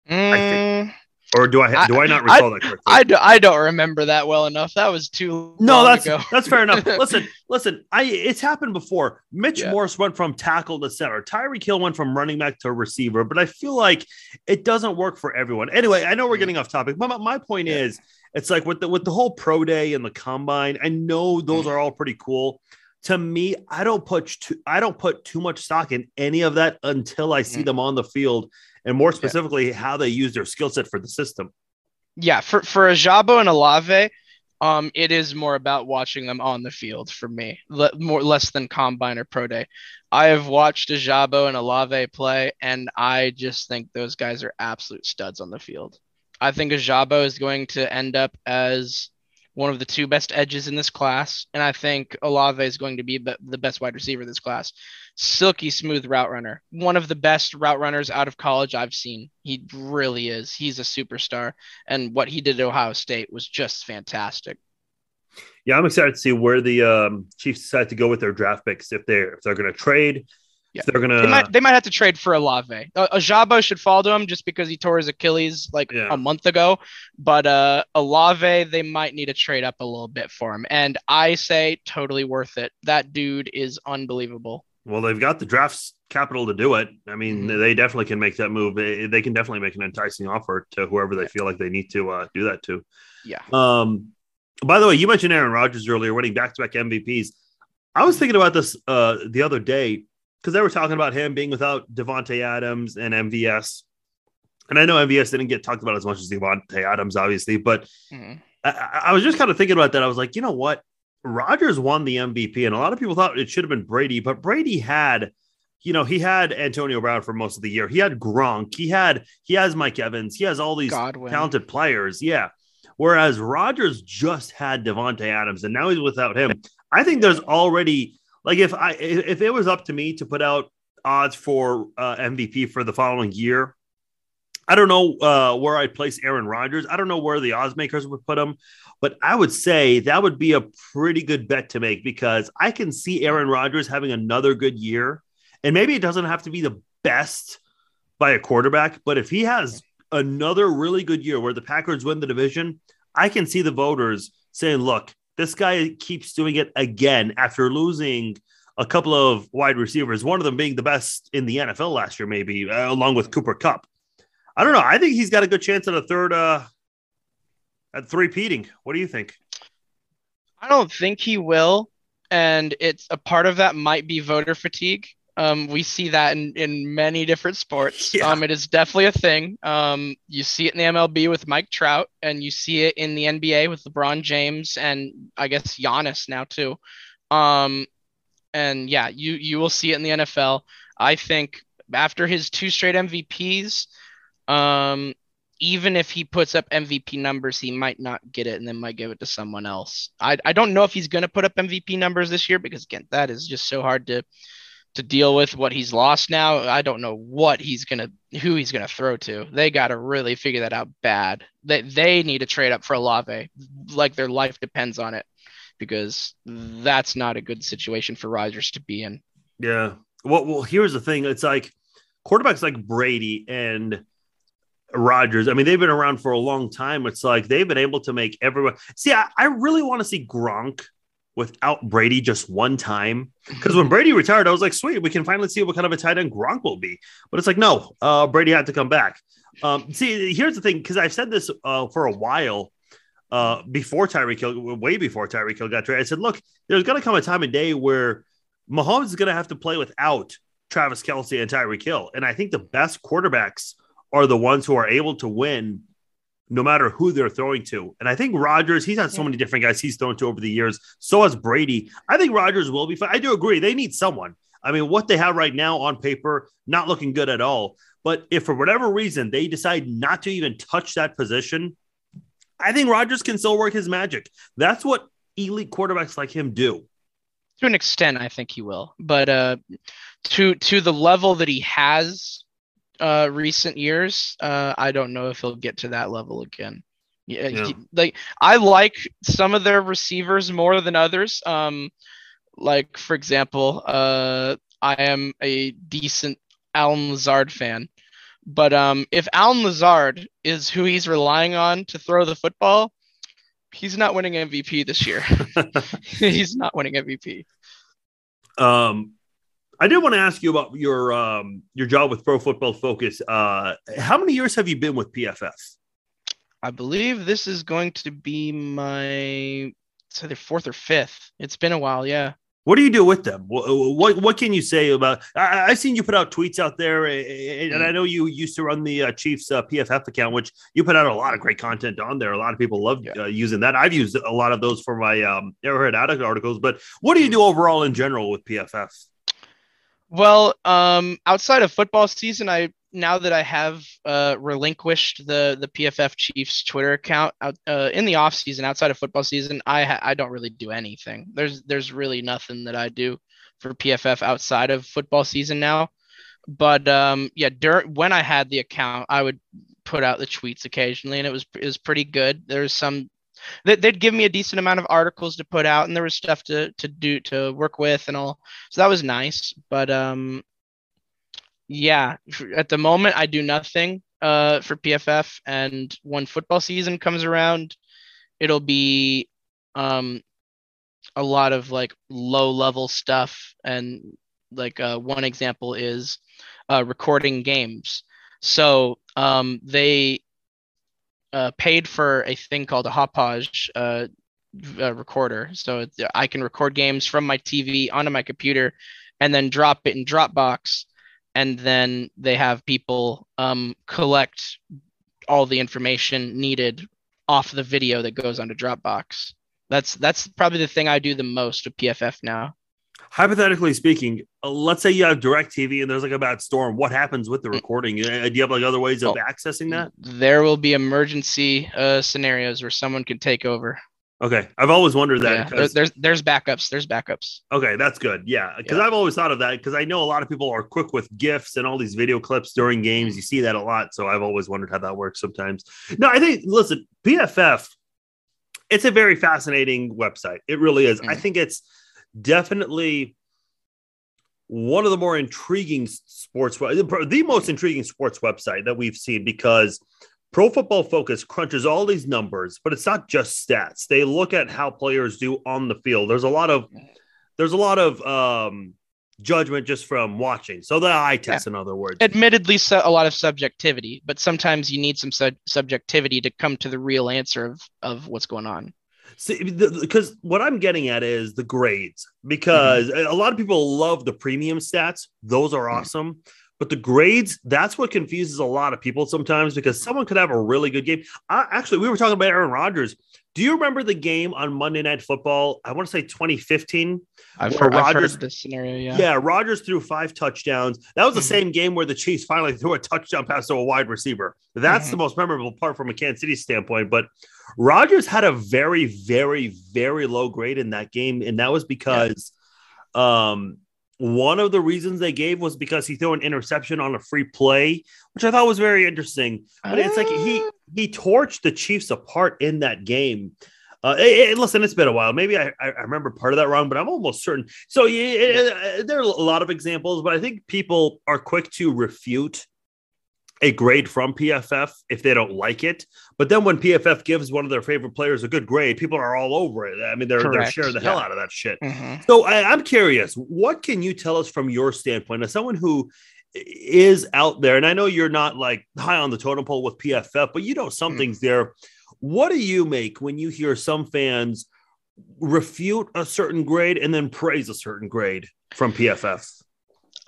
Mm, Or do I do I, not I- recall that correctly? I, do, I don't remember that well enough. That was too No, long that's ago. that's fair enough. Listen, listen, I it's happened before. Mitch Yeah. Morse went from tackle to center. Tyreek Hill went from running back to receiver, but I feel like it doesn't work for everyone. Anyway, I know we're getting off topic, but my, my point Mm. Yeah. is it's like with the with the whole pro day and the combine, I know those Mm. are all pretty cool. To me, I don't put too, I don't put too much stock in any of that until I see Mm. them on the field and more specifically how they use their skill set for the system. yeah, for for Ojabo and Olave, um, it is more about watching them on the field for me, Le- more less than combine or pro day. I have watched Ojabo and Olave play, and I just think those guys are absolute studs on the field. I think Ojabo is going to end up as one of the two best edges in this class, and I think Olave is going to be the best wide receiver this class. Silky smooth route runner, one of the best route runners out of college I've seen. He really is. He's a superstar, and what he did at Ohio State was just fantastic. Yeah, I'm excited to see where the um, Chiefs decide to go with their draft picks. If they're if they're going to trade, Yeah. if they're going They might they might have to trade for Olave. Uh, Ojabo should fall to him just because he tore his Achilles like Yeah. a month ago. But uh, Olave, they might need to trade up a little bit for him. And I say totally worth it. That dude is unbelievable. well, they've got the drafts capital to do it. I mean, Mhm. they definitely can make that move. They can definitely make an enticing offer to whoever they feel like they need to uh, do that to. Yeah. Um, by the way, you mentioned Aaron Rodgers earlier, winning back to back MVPs. I was thinking about this uh, the other day because they were talking about him being without Davante Adams and MVS. And I know MVS didn't get talked about as much as Davante Adams, obviously, but Mhm. I, I- I was just kind of thinking about that. I was like, you know what? Rodgers won the MVP, and a lot of people thought it should have been Brady, but Brady had, you know, he had Antonio Brown for most of the year. He had Gronk. He had he has Mike Evans. He has all these Godwin. talented players. Yeah. Whereas Rodgers just had Davante Adams, and now he's without him. I think there's already like if I if it was up to me to put out odds for uh, MVP for the following year, I don't know uh, where I'd place Aaron Rodgers. I don't know where the odds makers would put him, but I would say that would be a pretty good bet to make because I can see Aaron Rodgers having another good year. And maybe it doesn't have to be the best by a quarterback, but if he has another really good year where the Packers win the division, I can see the voters saying, look, this guy keeps doing it again after losing a couple of wide receivers, one of them being the best in the NFL last year, maybe uh, along with Cooper Kupp. I don't know. I think he's got a good chance at a third, uh, at three peating. What do you think? I don't think he will, and it's a part of that might be voter fatigue. Um, we see that in, in many different sports. Yeah. Um, it is definitely a thing. Um, you see it in the MLB with Mike Trout, and you see it in the NBA with LeBron James and I guess Giannis now too. Um, and yeah, you you will see it in the NFL. I think after his two straight MVPs, um, even if he puts up MVP numbers, he might not get it and then might give it to someone else. I, I don't know if he's going to put up MVP numbers this year because again, that is just so hard to to deal with what he's lost now. I don't know what he's to who he's to throw to. They got to really figure that out bad. They they need to trade up for Olave like their life depends on it because that's not a good situation for Rodgers to be in. Yeah. Well, well, here's the thing. It's like quarterbacks like Brady and Rodgers. I mean, they've been around for a long time. It's like they've been able to make everyone see. I, I really want to see Gronk without Brady just one time. Because when Brady retired, I was like, sweet, we can finally see what kind of a tight end Gronk will be. But it's like, no, uh, Brady had to come back. Um, see, here's the thing, because I've said this uh, for a while uh, before Tyreek Hill, way before Tyreek Hill got traded. I said, look, there's going to come a time and day where Mahomes is going to have to play without Travis Kelce and Tyreek Hill. And I think the best quarterbacks are the ones who are able to win no matter who they're throwing to. And I think Rodgers, he's had so many different guys he's thrown to over the years. So has Brady. I think Rodgers will be fine. I do agree. They need someone. I mean, what they have right now on paper, not looking good at all. But if for whatever reason they decide not to even touch that position, I think Rodgers can still work his magic. That's what elite quarterbacks like him do. To an extent, I think he will. But uh, to to the level that he has uh, recent years, uh, I don't know if he'll get to that level again. Yeah, yeah. He, like I like some of their receivers more than others. Um, like for example, uh, I am a decent Allen Lazard fan, but um, if Allen Lazard is who he's relying on to throw the football, he's not winning MVP this year. he's not winning MVP. Um, I did want to ask you about your um, your job with Pro Football Focus. Uh, how many years have you been with PFF? I believe this is going to be my it's either fourth or fifth. It's been a while, yeah. What do you do with them? What what, what can you say about? I, have seen you put out tweets out there, and I know you used to run the uh, Chiefs uh, PFF account, which you put out a lot of great content on there. A lot of people love yeah. uh, using that. I've used a lot of those for my um, Arrowhead Addict articles. But what do you do overall in general with PFF? Well, um, outside of football season, I now that I have uh, relinquished the the PFF Chiefs Twitter account out, uh, in the off season, outside of football season, I ha- I don't really do anything. There's there's really nothing that I do for PFF outside of football season now. But um, yeah, during when I had the account, I would put out the tweets occasionally, and it was it was pretty good. There's some they'd give me a decent amount of articles to put out and there was stuff to to do to work with and all. So that was nice but um yeah at the moment i do nothing uh for pff and when football season comes around it'll be um a lot of like low level stuff and like uh, one example is uh, recording games. So um, they uh, paid for a thing called a Hauppauge uh, uh, recorder. So I can record games from my TV onto my computer and then drop it in Dropbox. And then they have people um, collect all the information needed off the video that goes onto Dropbox. That's that's probably the thing I do the most with PFF now hypothetically speaking, uh, let's say you have DirecTV and there's like a bad storm. What happens with the mm. recording? Uh, do you have like other ways of accessing that? There will be emergency uh, scenarios where someone can take over. Okay, I've always wondered that. Yeah, there's there's backups. There's backups. Okay, that's good. Yeah, because yeah. I've always thought of that because I know a lot of people are quick with gifs and all these video clips during games. You see that a lot, so I've always wondered how that works. Sometimes. No, I think listen, PFF. It's a very fascinating website. It really is. Mm. I think it's definitely one of the more intriguing sports, the most intriguing sports website that we've seen because Pro Football Focus crunches all these numbers, but it's not just stats. They look at how players do on the field. There's a lot of there's a lot of um, judgment just from watching. So the eye test, yeah. in other words. Admittedly, so a lot of subjectivity, but sometimes you need some su- subjectivity to come to the real answer of of what's going on. See, because what I'm getting at is the grades, because mm-hmm. a lot of people love the premium stats; those are mm-hmm. awesome. But the grades, that's what confuses a lot of people sometimes because someone could have a really good game. I, actually, we were talking about Aaron Rodgers. Do you remember the game on Monday Night Football? I want to say 2015. I've heard, Rodgers, I've heard this scenario. Yeah. Yeah. Rodgers threw five touchdowns. That was the mm-hmm. same game where the Chiefs finally threw a touchdown pass to a wide receiver. That's mm-hmm. the most memorable part from a Kansas City standpoint. But Rodgers had a very, very, very low grade in that game. And that was because yeah. um, one of the reasons they gave was because he threw an interception on a free play, which I thought was very interesting. But uh... it's like he ah. he torched the Chiefs apart in that game. Uh, it, it, listen, it's been a while. Maybe I, I remember part of that wrong, but I'm almost certain. So yeah, there are a lot of examples, but I think people are quick to refute a grade from PFF if they don't like it. But then when PFF gives one of their favorite players a good grade, people are all over it. I mean, they're, they're sharing the yeah. hell out of that shit. Mm-hmm. So I, I'm curious, what can you tell us from your standpoint as someone who is out there? And I know you're not like high on the totem pole with PFF, but you know something's mm-hmm. there. What do you make when you hear some fans refute a certain grade and then praise a certain grade from PFF?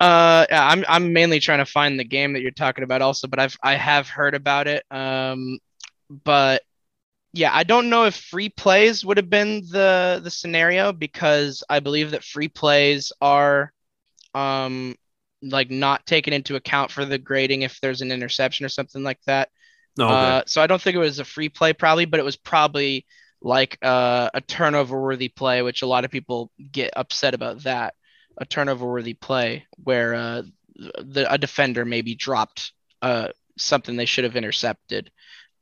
Uh, yeah, I'm I'm mainly trying to find the game that you're talking about also, but I've I have heard about it. Um, but yeah, I don't know if free plays would have been the the scenario because I believe that free plays are um like not taken into account for the grading if there's an interception or something like that. Oh, okay. Uh, so I don't think it was a free play probably, but it was probably like uh, a turnover worthy play, which a lot of people get upset about that a turnover worthy play where uh, the, a defender maybe dropped uh, something they should have intercepted.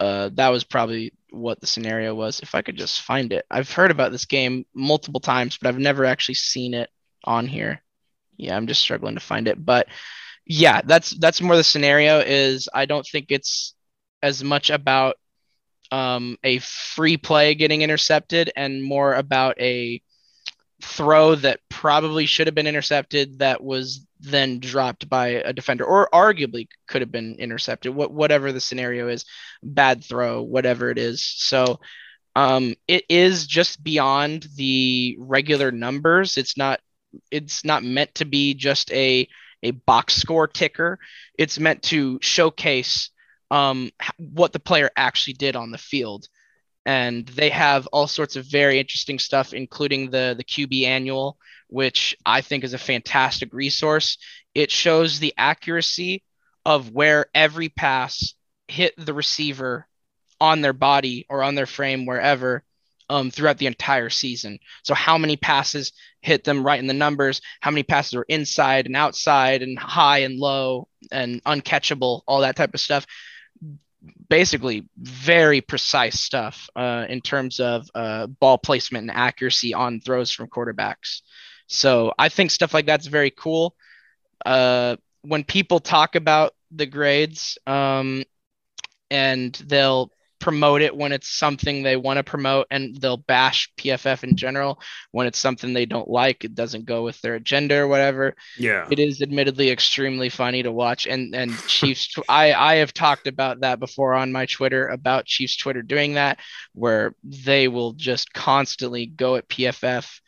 Uh, that was probably what the scenario was. If I could just find it, I've heard about this game multiple times, but I've never actually seen it on here. Yeah, I'm just struggling to find it, but yeah, that's that's more the scenario. Is I don't think it's as much about um, a free play getting intercepted and more about a throw that probably should have been intercepted that was then dropped by a defender or arguably could have been intercepted what whatever the scenario is bad throw whatever it is. So um, it is just beyond the regular numbers. It's not it's not meant to be just a a box score ticker. It's meant to showcase um, what the player actually did on the field and they have all sorts of very interesting stuff, including the the QB annual, which I think is a fantastic resource. It shows the accuracy of where every pass hit the receiver on their body or on their frame, wherever, um, throughout the entire season. So how many passes hit them right in the numbers? How many passes were inside and outside and high and low and uncatchable? All that type of stuff basically very precise stuff uh, in terms of uh, ball placement and accuracy on throws from quarterbacks. So I think stuff like that's very cool. Uh, when people talk about the grades, um, and they'll promote it when it's something they want to promote and they'll bash PFF in general when it's something they don't like it doesn't go with their agenda or whatever. Yeah. It is admittedly extremely funny to watch and and Chiefs I I have talked about that before on my Twitter about Chiefs Twitter doing that where they will just constantly go at PFF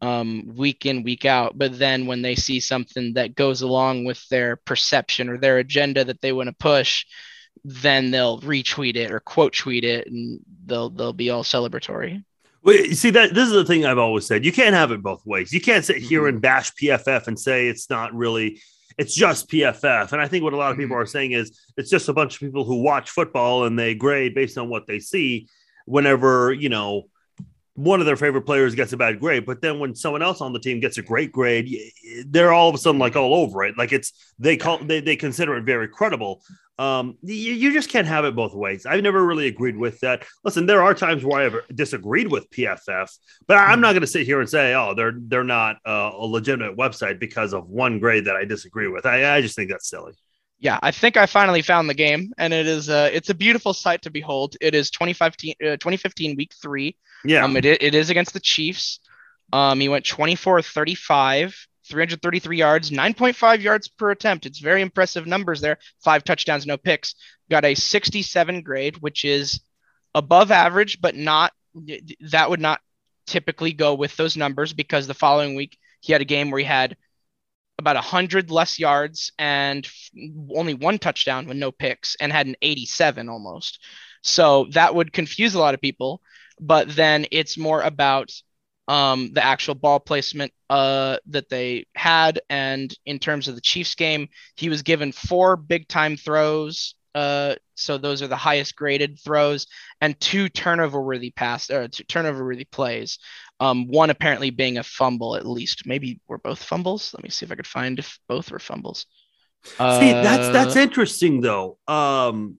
um, week in week out. But then when they see something that goes along with their perception or their agenda that they want to push then they'll retweet it or quote tweet it and they'll they'll be all celebratory. Well, you see that this is the thing I've always said. You can't have it both ways. You can't sit here mm-hmm. and bash PFF and say it's not really it's just PFF. And I think what a lot of people mm-hmm. are saying is it's just a bunch of people who watch football and they grade based on what they see whenever, you know, one of their favorite players gets a bad grade, but then when someone else on the team gets a great grade, they're all of a sudden like all over it. Like it's they call they, they consider it very credible. Um, you, you just can't have it both ways. I've never really agreed with that. Listen, there are times where I've disagreed with PFF, but I'm not going to sit here and say, oh, they're they're not uh, a legitimate website because of one grade that I disagree with. I, I just think that's silly yeah, I think I finally found the game, and it is uh, it's a beautiful sight to behold. It is 2015, uh, 2015 week three. Yeah, um, it, it is against the Chiefs. Um, he went 24 35, 333 yards, 9.5 yards per attempt. It's very impressive numbers there. Five touchdowns, no picks. Got a 67 grade, which is above average, but not that would not typically go with those numbers because the following week he had a game where he had about 100 less yards and only one touchdown with no picks and had an 87 almost. So that would confuse a lot of people. But then it's more about um, the actual ball placement uh, that they had. And in terms of the Chiefs game, he was given four big time throws. Uh, so those are the highest graded throws and two turnover worthy pass or two turnover worthy plays. Um, one apparently being a fumble at least. Maybe were both fumbles. Let me see if I could find if both were fumbles. See, that's that's uh, interesting though. Um,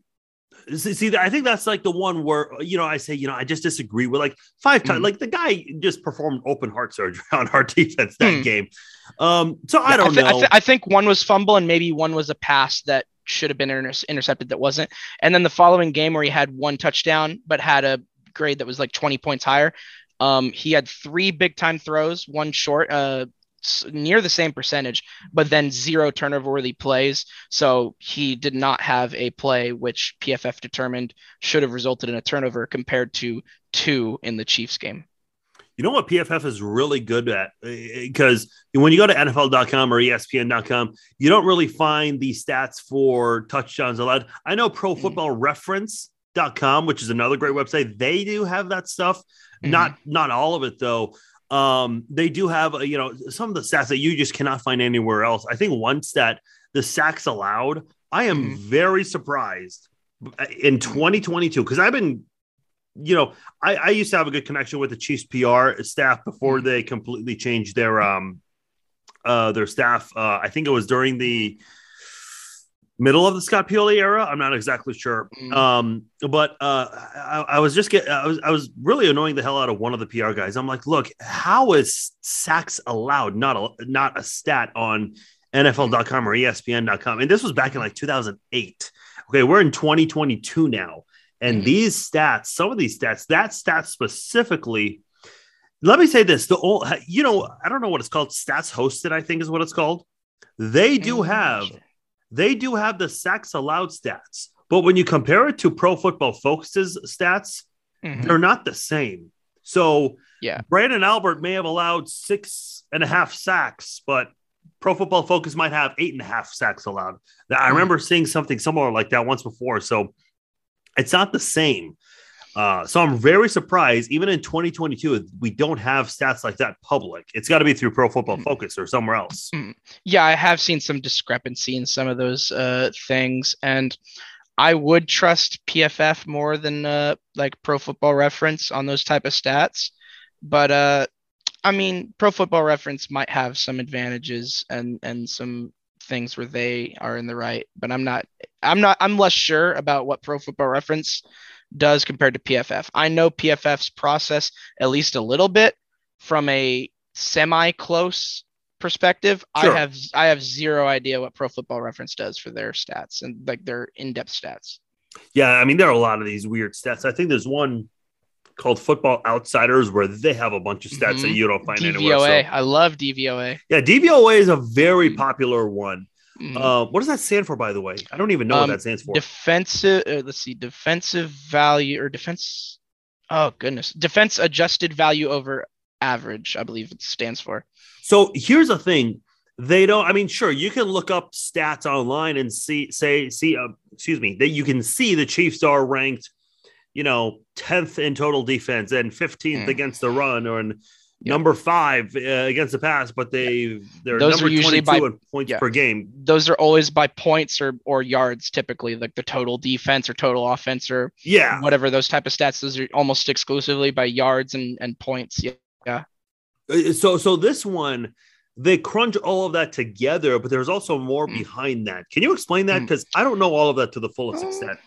see, I think that's like the one where you know I say you know I just disagree with like five times. Mm. Like the guy just performed open heart surgery on our defense that mm. game. Um, so I don't I th- know. I, th- I, think one was fumble and maybe one was a pass that should have been inter- intercepted that wasn't. And then the following game where he had one touchdown but had a grade that was like 20 points higher. Um, he had three big time throws, one short, uh, near the same percentage, but then zero turnover worthy plays. So he did not have a play which PFF determined should have resulted in a turnover compared to two in the Chiefs game. You know what PFF is really good at? Because when you go to NFL.com or ESPN.com, you don't really find the stats for touchdowns allowed. I know Pro Football mm. Football Reference.com, which is another great website, they do have that stuff. Mm-hmm. Not not all of it though um, they do have, a, you know, some of the stats that you just cannot find anywhere else. I think one stat, the sacks allowed, I am mm-hmm. very surprised in 2022 because I've been, you know, I, I, used to have a good connection with the Chiefs PR staff before mm-hmm. they completely changed their um uh their staff. Uh, I think it was during the middle of the Scott Pioli era. I'm not exactly sure. Mm. Um, but uh, I, I, was just get, I was I was really annoying the hell out of one of the PR guys. I'm like, look, how is sacks allowed? Not a not a stat on NFL.com or ESPN.com. And this was back in like 2008. Okay, we're in 2022 now, and mm. these stats, some of these stats, that stat specifically. Let me say this: the old, you know, I don't know what it's called. Stats hosted, I think, is what it's called. They do mm, have they do have the sacks allowed stats, but when you compare it to Pro Football Focus's stats, mm-hmm. they're not the same. So, yeah, Branden Albert may have allowed six and a half sacks, but Pro Football Focus might have eight and a half sacks allowed. I mm-hmm. remember seeing something similar like that once before. So, it's not the same. Uh, so I'm very surprised, even in 2022, we don't have stats like that public. It's got to be through Pro Football hmm. Focus or somewhere else. Hmm. Yeah, I have seen some discrepancy in some of those uh, things, and I would trust PFF more than uh, like Pro Football Reference on those type of stats. But uh, I mean, Pro Football Reference might have some advantages and and some things where they are in the right. But I'm not. I'm not. I'm less sure about what Pro Football Reference does compared to PFF. I know PFF's process at least a little bit from a semi close perspective. Sure. I have I have zero idea what Pro Football Reference does for their stats and like their in-depth stats. Yeah, I mean there are a lot of these weird stats. I think there's one called Football Outsiders where they have a bunch of stats mm-hmm. that you don't find DVOA. anywhere. So. I love DVOA. Yeah, DVOA is a very mm-hmm. popular one. Mm-hmm. Uh, what does that stand for, by the way? I don't even know um, what that stands for. Defensive. Uh, let's see. Defensive value or defense. Oh goodness. Defense adjusted value over average. I believe it stands for. So here's the thing. They don't. I mean, sure, you can look up stats online and see, say, see. Uh, excuse me. That you can see the Chiefs are ranked, you know, tenth in total defense and fifteenth mm. against the run, or in number five uh, against the pass, but they they're those number are usually by points yeah. per game. Those are always by points or or yards, typically, like the total defense or total offense or yeah, whatever those type of stats. Those are almost exclusively by yards and and points. Yeah, yeah. Uh, so so this one. They crunch all of that together, but there's also more mm. behind that. Can you explain that? Because mm. I don't know all of that to the fullest uh, extent.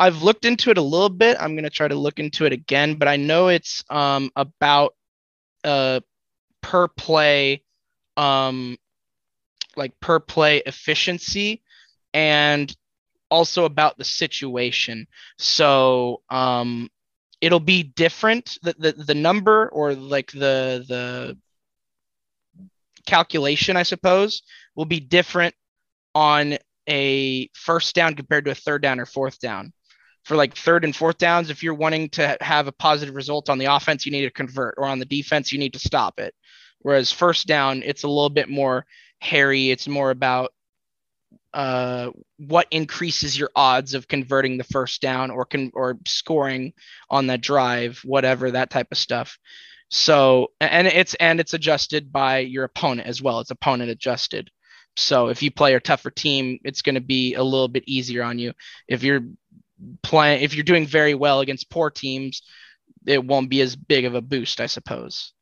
I've looked into it a little bit. I'm going to try to look into it again, but I know it's um, about uh, per play, um, like per play efficiency, and also about the situation. So um, it'll be different. The, the the number or like the the calculation, I suppose, will be different on a first down compared to a third down or fourth down for like third and fourth downs, if you're wanting to have a positive result on the offense, you need to convert, or on the defense, you need to stop it. Whereas first down, it's a little bit more hairy. It's more about uh, what increases your odds of converting the first down or con- or scoring on that drive, whatever that type of stuff. So and it's and it's adjusted by your opponent as well. It's opponent adjusted. So if you play a tougher team, it's going to be a little bit easier on you. If you're playing, if you're doing very well against poor teams, it won't be as big of a boost, I suppose.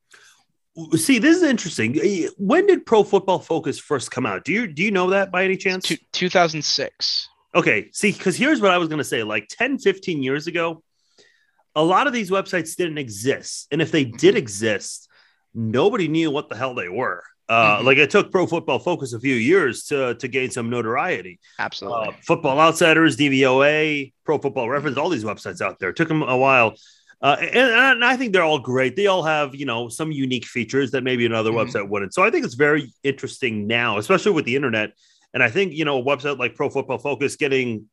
See, this is interesting. When did Pro Football Focus first come out? Do you do you know that by any chance? 2006. Okay, see, because here's what I was going to say like 10, 15 years ago, a lot of these websites didn't exist. And if they did mm-hmm. exist, nobody knew what the hell they were. Uh, mm-hmm. Like it took Pro Football Focus a few years to, to gain some notoriety. Absolutely. Uh, Football Outsiders, DVOA, Pro Football Reference, all these websites out there. It took them a while. Uh, and, and, I think they're all great. They all have, you know, some unique features that maybe another mm-hmm. website wouldn't. So I think it's very interesting now, especially with the internet. And I think, you know, a website like Pro Football Focus getting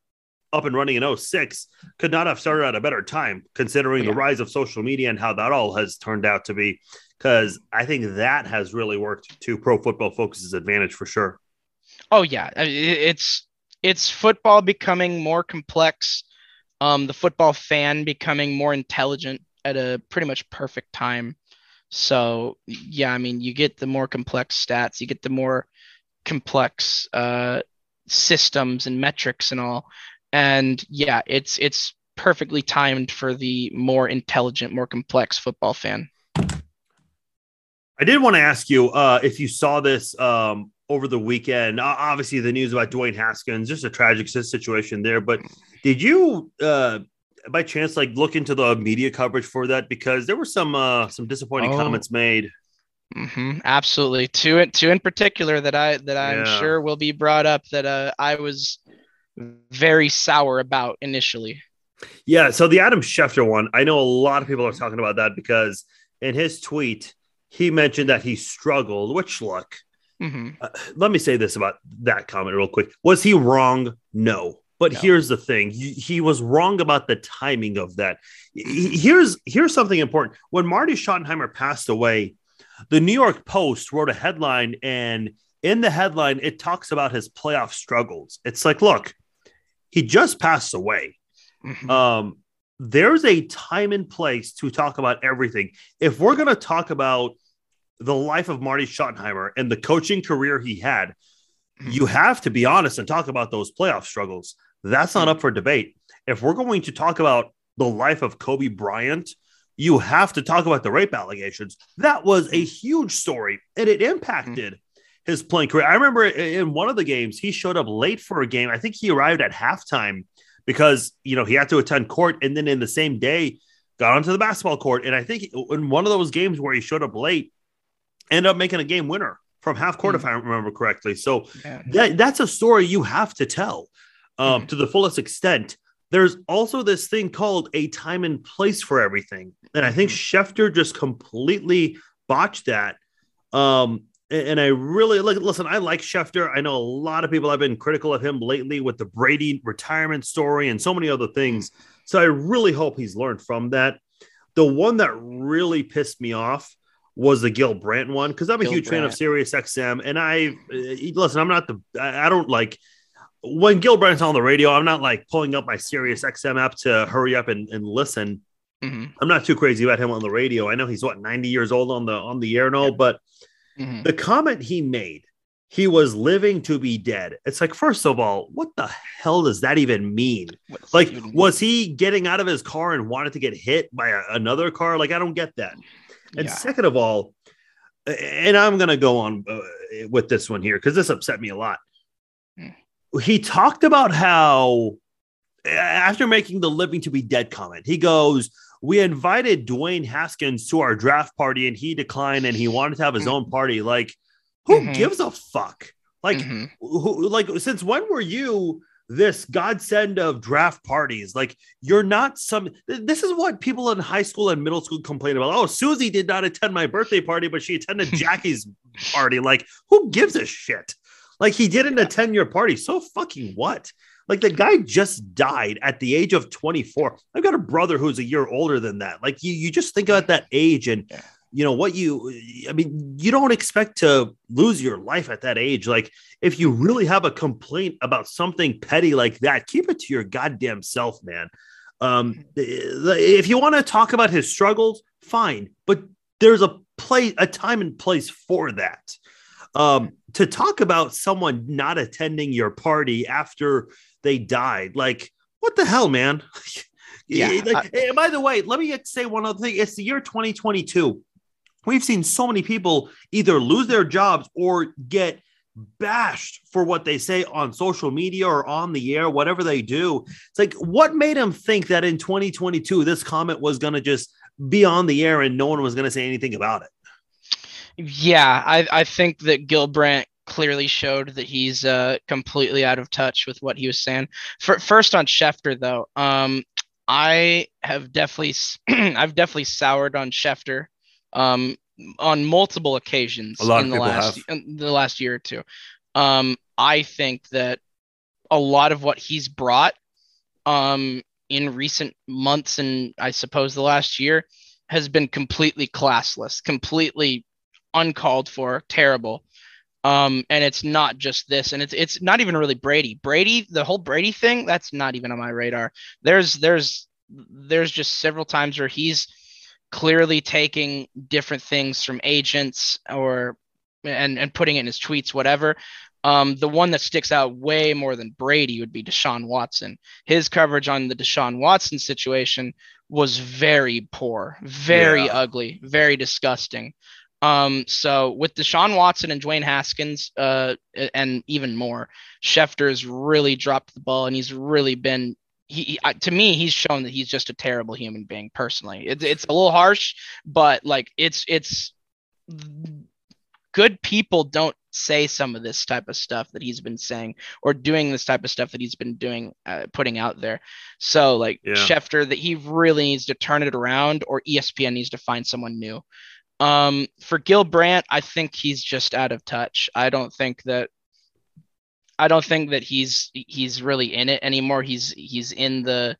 up and running in 06 could not have started at a better time considering yeah. the rise of social media and how that all has turned out to be because i think that has really worked to pro football focus's advantage for sure. Oh yeah. It's it's football becoming more complex um, the football fan becoming more intelligent at a pretty much perfect time. So yeah i mean you get the more complex stats you get the more complex uh, systems and metrics and all. And yeah, it's it's perfectly timed for the more intelligent, more complex football fan. I did want to ask you uh, if you saw this um, over the weekend. Obviously, the news about Dwayne Haskins, just a tragic situation there. But did you, uh, by chance, like look into the media coverage for that? Because there were some uh, some disappointing oh. comments made. Mm-hmm, absolutely, two two in particular that I that I'm yeah. sure will be brought up that uh, I was very sour about initially. Yeah, so the Adam Schefter one, I know a lot of people are talking about that because in his tweet he mentioned that he struggled. Which look, mm-hmm. uh, let me say this about that comment real quick: was he wrong? No. But no. here's the thing: he was wrong about the timing of that. Here's here's something important. When Marty Schottenheimer passed away, the New York Post wrote a headline, and in the headline, it talks about his playoff struggles. It's like, look, he just passed away. Mm-hmm. Um, there's a time and place to talk about everything. If we're going to talk about the life of Marty Schottenheimer and the coaching career he had, you have to be honest and talk about those playoff struggles. That's not up for debate. If we're going to talk about the life of Kobe Bryant, you have to talk about the rape allegations. That was a huge story and it impacted his playing career. I remember in one of the games, he showed up late for a game. I think he arrived at halftime because, you know, he had to attend court. And then in the same day, got onto the basketball court. And I think in one of those games where he showed up late, ended up making a game winner from half court, mm if I remember correctly. So yeah. that, that's a story you have to tell um, mm to the fullest extent. There's also this thing called a time and place for everything. And I think mm Schefter just completely botched that. Um, and I really like. Listen, I like Schefter. I know a lot of people have been critical of him lately with the Brady retirement story and so many other things. So I really hope he's learned from that. The one that really pissed me off was the Gil Brandt one because I'm a Gil huge Brandt. fan of Sirius XM, and I uh, listen. I'm not the. I don't like when Gil Brandt's on the radio. I'm not like pulling up my Sirius XM app to hurry up and, and listen. Mm-hmm. I'm not too crazy about him on the radio. I know he's what 90 years old on the on the air and all, but Mm-hmm. The comment he made, he was living to be dead. It's like, first of all, what the hell does that even mean? What's like, was he getting out of his car and wanted to get hit by a, another car? Like, I don't get that. And yeah. second of all, and I'm going to go on uh, with this one here because this upset me a lot. Mm. He talked about how, after making the living to be dead comment, he goes, we invited Dwayne Haskins to our draft party and he declined and he wanted to have his own party. Like, who mm-hmm. gives a fuck? Like, mm-hmm. who, like, since when were you this godsend of draft parties? Like, you're not some. This is what people in high school and middle school complain about. Oh, Susie did not attend my birthday party, but she attended Jackie's party. Like, who gives a shit? Like, he didn't yeah. attend your party. So fucking what? Like the guy just died at the age of 24. I've got a brother who's a year older than that. Like you, you just think about that age and you know what you i mean you don't expect to lose your life at that age. Like if you really have a complaint about something petty like that keep it to your goddamn self man. Um if you want to talk about his struggles fine but there's a place a time and place for that. Um to talk about someone not attending your party after they died like what the hell man? Yeah like, I, by the way let me say one other thing it's the year 2022 we've seen so many people either lose their jobs or get bashed for what they say on social media or on the air, whatever they do. It's like, what made them think that in 2022 this comment was going to just be on the air and no one was going to say anything about it? Yeah, I, I think that Gil Brandt clearly showed that he's uh, completely out of touch with what he was saying. For, first on Schefter, though, um, I have definitely I've definitely soured on Schefter um, on multiple occasions in the last in the last year or two. Um, I think that a lot of what he's brought um, in recent months and I suppose the last year has been completely classless, completely uncalled for, terrible. Um, and it's not just this, and it's it's not even really Brady. Brady, the whole Brady thing, that's not even on my radar. There's there's there's just several times where he's clearly taking different things from agents or and and putting it in his tweets, whatever. Um, the one that sticks out way more than Brady would be Deshaun Watson. His coverage on the Deshaun Watson situation was very poor, very yeah. ugly, very disgusting. Um, so with Deshaun Watson and Dwayne Haskins, uh, and even more, Schefter's really dropped the ball, and he's really been he, he to me he's shown that he's just a terrible human being personally. It, it's a little harsh but like it's it's good people don't say some of this type of stuff that he's been saying or doing this type of stuff that he's been doing uh, putting out there. So like yeah. Schefter that he really needs to turn it around or espn needs to find someone new. Um for gil brandt i think he's just out of touch. I don't think that I don't think that he's he's really in it anymore. He's he's in the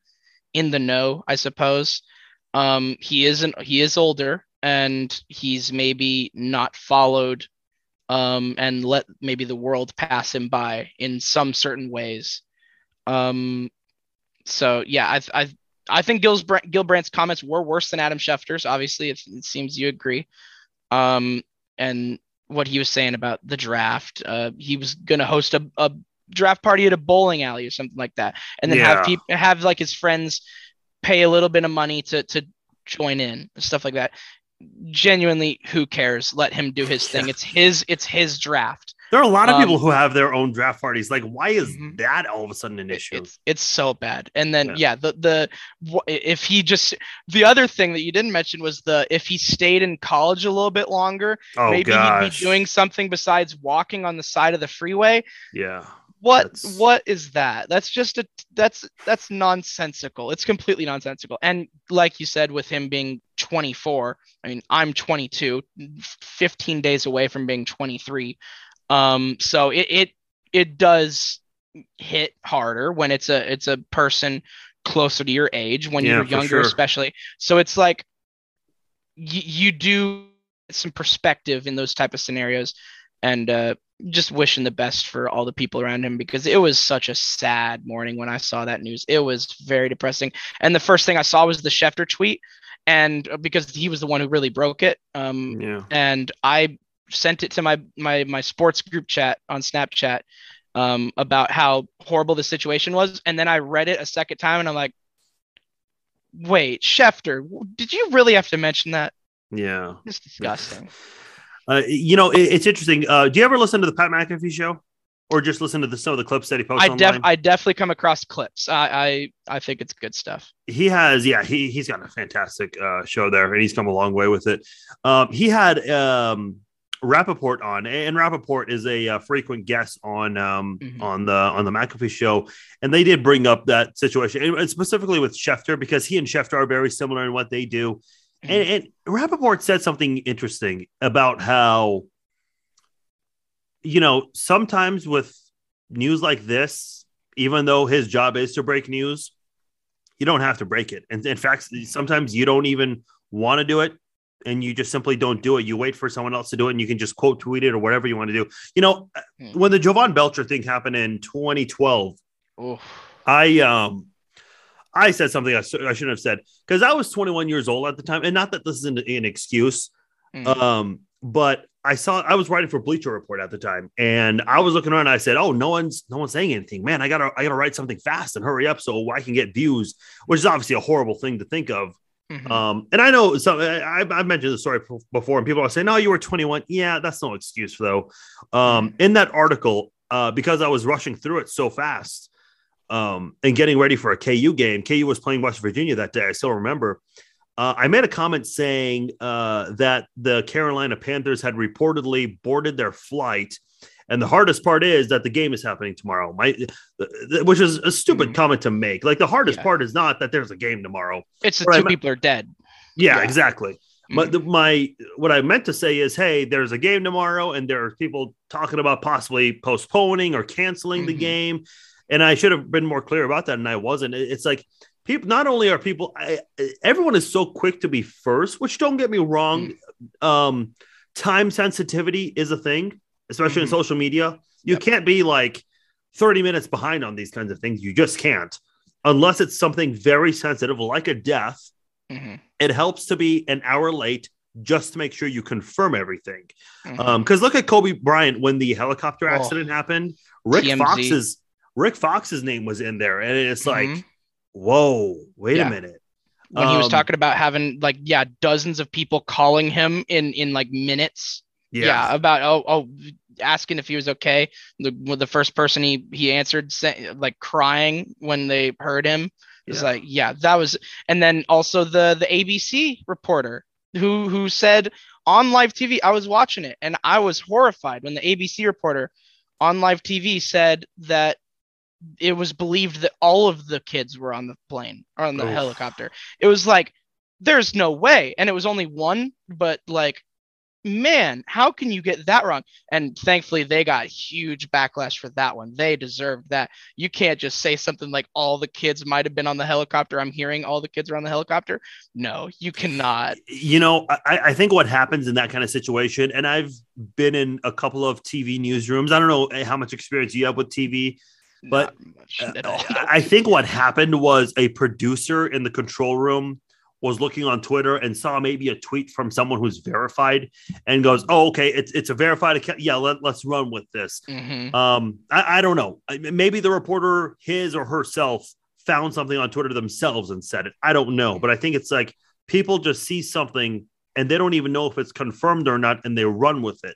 in the know, I suppose. Um, he isn't. He is older, and he's maybe not followed, um, and let maybe the world pass him by in some certain ways. Um, so yeah, I I I think Gil's Gil Brandt's comments were worse than Adam Schefter's. Obviously, it, it seems you agree. Um, and what he was saying about the draft. Uh, he was going to host a, a, draft party at a bowling alley or something like that, and then yeah. have people have like his friends pay a little bit of money to to join in stuff like that. Genuinely, who cares? Let him do his thing. It's his. It's his draft. There are a lot of um, people who have their own draft parties. Like, why is mm-hmm. that all of a sudden an issue? It's, it's so bad. And then, yeah. yeah, the the if he just the other thing that you didn't mention was the if he stayed in college a little bit longer, oh, maybe gosh. he'd be doing something besides walking on the side of the freeway. Yeah. What that's... what is that? That's just a that's that's nonsensical. It's completely nonsensical. And like you said, with him being 24, I mean, I'm 22, 15 days away from being 23. Um, so it, it it does hit harder when it's a it's a person closer to your age when yeah, you're younger sure. especially so it's like y- you do some perspective in those type of scenarios and uh, just wishing the best for all the people around him because it was such a sad morning when I saw that news. It was very depressing. And the first thing I saw was the Schefter tweet, and uh, because he was the one who really broke it. Um, yeah. And I sent it to my my my sports group chat on Snapchat um, about how horrible the situation was, and then I read it a second time, and I'm like, "Wait, Schefter, did you really have to mention that?" Yeah, it's disgusting. Uh, you know, it, it's interesting. Uh, do you ever listen to the Pat McAfee show, or just listen to the some of the clips that he posts? I def- I definitely come across clips. I, I I think it's good stuff. He has, yeah, he he's got a fantastic uh, show there, and he's come a long way with it. Um, he had um, Rapoport on, and Rapoport is a, uh, frequent guest on um, mm-hmm. on the on the McAfee show, and they did bring up that situation, and specifically with Schefter because he and Schefter are very similar in what they do. Mm-hmm. And, and Rapoport said something interesting about how, you know, sometimes with news like this, even though his job is to break news, you don't have to break it. And in fact, sometimes you don't even want to do it and you just simply don't do it. You wait for someone else to do it and you can just quote tweet it or whatever you want to do. You know, Hmm. when the Jovan Belcher thing happened in 2012, Oof. I um I said something I, I shouldn't have said because I was 21 years old at the time, and not that this is an, an excuse, Mm. um, but I saw I was writing for Bleacher Report at the time, and I was looking around. And I said, "Oh, no one's no one's saying anything, man. I gotta I gotta write something fast and hurry up so I can get views," which is obviously a horrible thing to think of. Mhm. Um, and I know some I, I've mentioned the story before, and people are saying, "No, you were 21." Yeah, that's no excuse though. Um, in that article, uh, because I was rushing through it so fast, um, and getting ready for a KU game. KU was playing West Virginia that day. I still remember. Uh, I made a comment saying uh, that the Carolina Panthers had reportedly boarded their flight. And the hardest part is that the game is happening tomorrow. My, th- th- which is a stupid Mhm. comment to make. Like the hardest Yeah. part is not that there's a game tomorrow. It's the Right, two ma- people are dead. Yeah, Yeah. exactly. But Mhm. the, my what I meant to say is, hey, there's a game tomorrow, and there are people talking about possibly postponing or canceling the Mhm. game, and I should have been more clear about that, and I wasn't. It's like people. Not only are people, I, everyone is so quick to be first, which don't get me wrong. Um, time sensitivity is a thing, especially in Mhm. social media. You Yep. can't be like 30 minutes behind on these kinds of things. You just can't, unless it's something very sensitive, like a death Mhm. it helps to be an hour late just to make sure you confirm everything. Mhm. Um, because look at Kobe Bryant when the helicopter Oh. accident happened. Rick TMZ. Fox's Rick Fox's name was in there, and it's like, Mhm. whoa, wait Yeah. a minute. when he was Um, talking about having like yeah dozens of people calling him in in like minutes yeah, about oh oh asking if he was okay the the first person he he answered say, like crying when they heard him it's Yeah. like yeah that was and then also the the abc reporter who who said on live tv i was watching it and i was horrified when the abc reporter on live tv said that it was believed that all of the kids were on the plane or on the Oof. helicopter it was like there's no way and it was only one but like man how can you get that wrong? And thankfully they got huge backlash for that one. They deserved that. You can't just say something like all the kids might have been on the helicopter. I'm hearing all the kids are on the helicopter. No you cannot. You know, I, I think what happens in that kind of situation, and I've been in a couple of TV newsrooms. I don't know eh, how much experience you have with TV, But, Uh, at all. I I think what happened was a producer in the control room was looking on Twitter and saw maybe a tweet from someone who's verified and goes, "Oh, okay, it's it's a verified account. Yeah, let, let's run with this." Mhm. Um, I, I don't know. Maybe the reporter, his or herself, found something on Twitter themselves and said it. I don't know, but I think it's like people just see something and they don't even know if it's confirmed or not, and they run with it.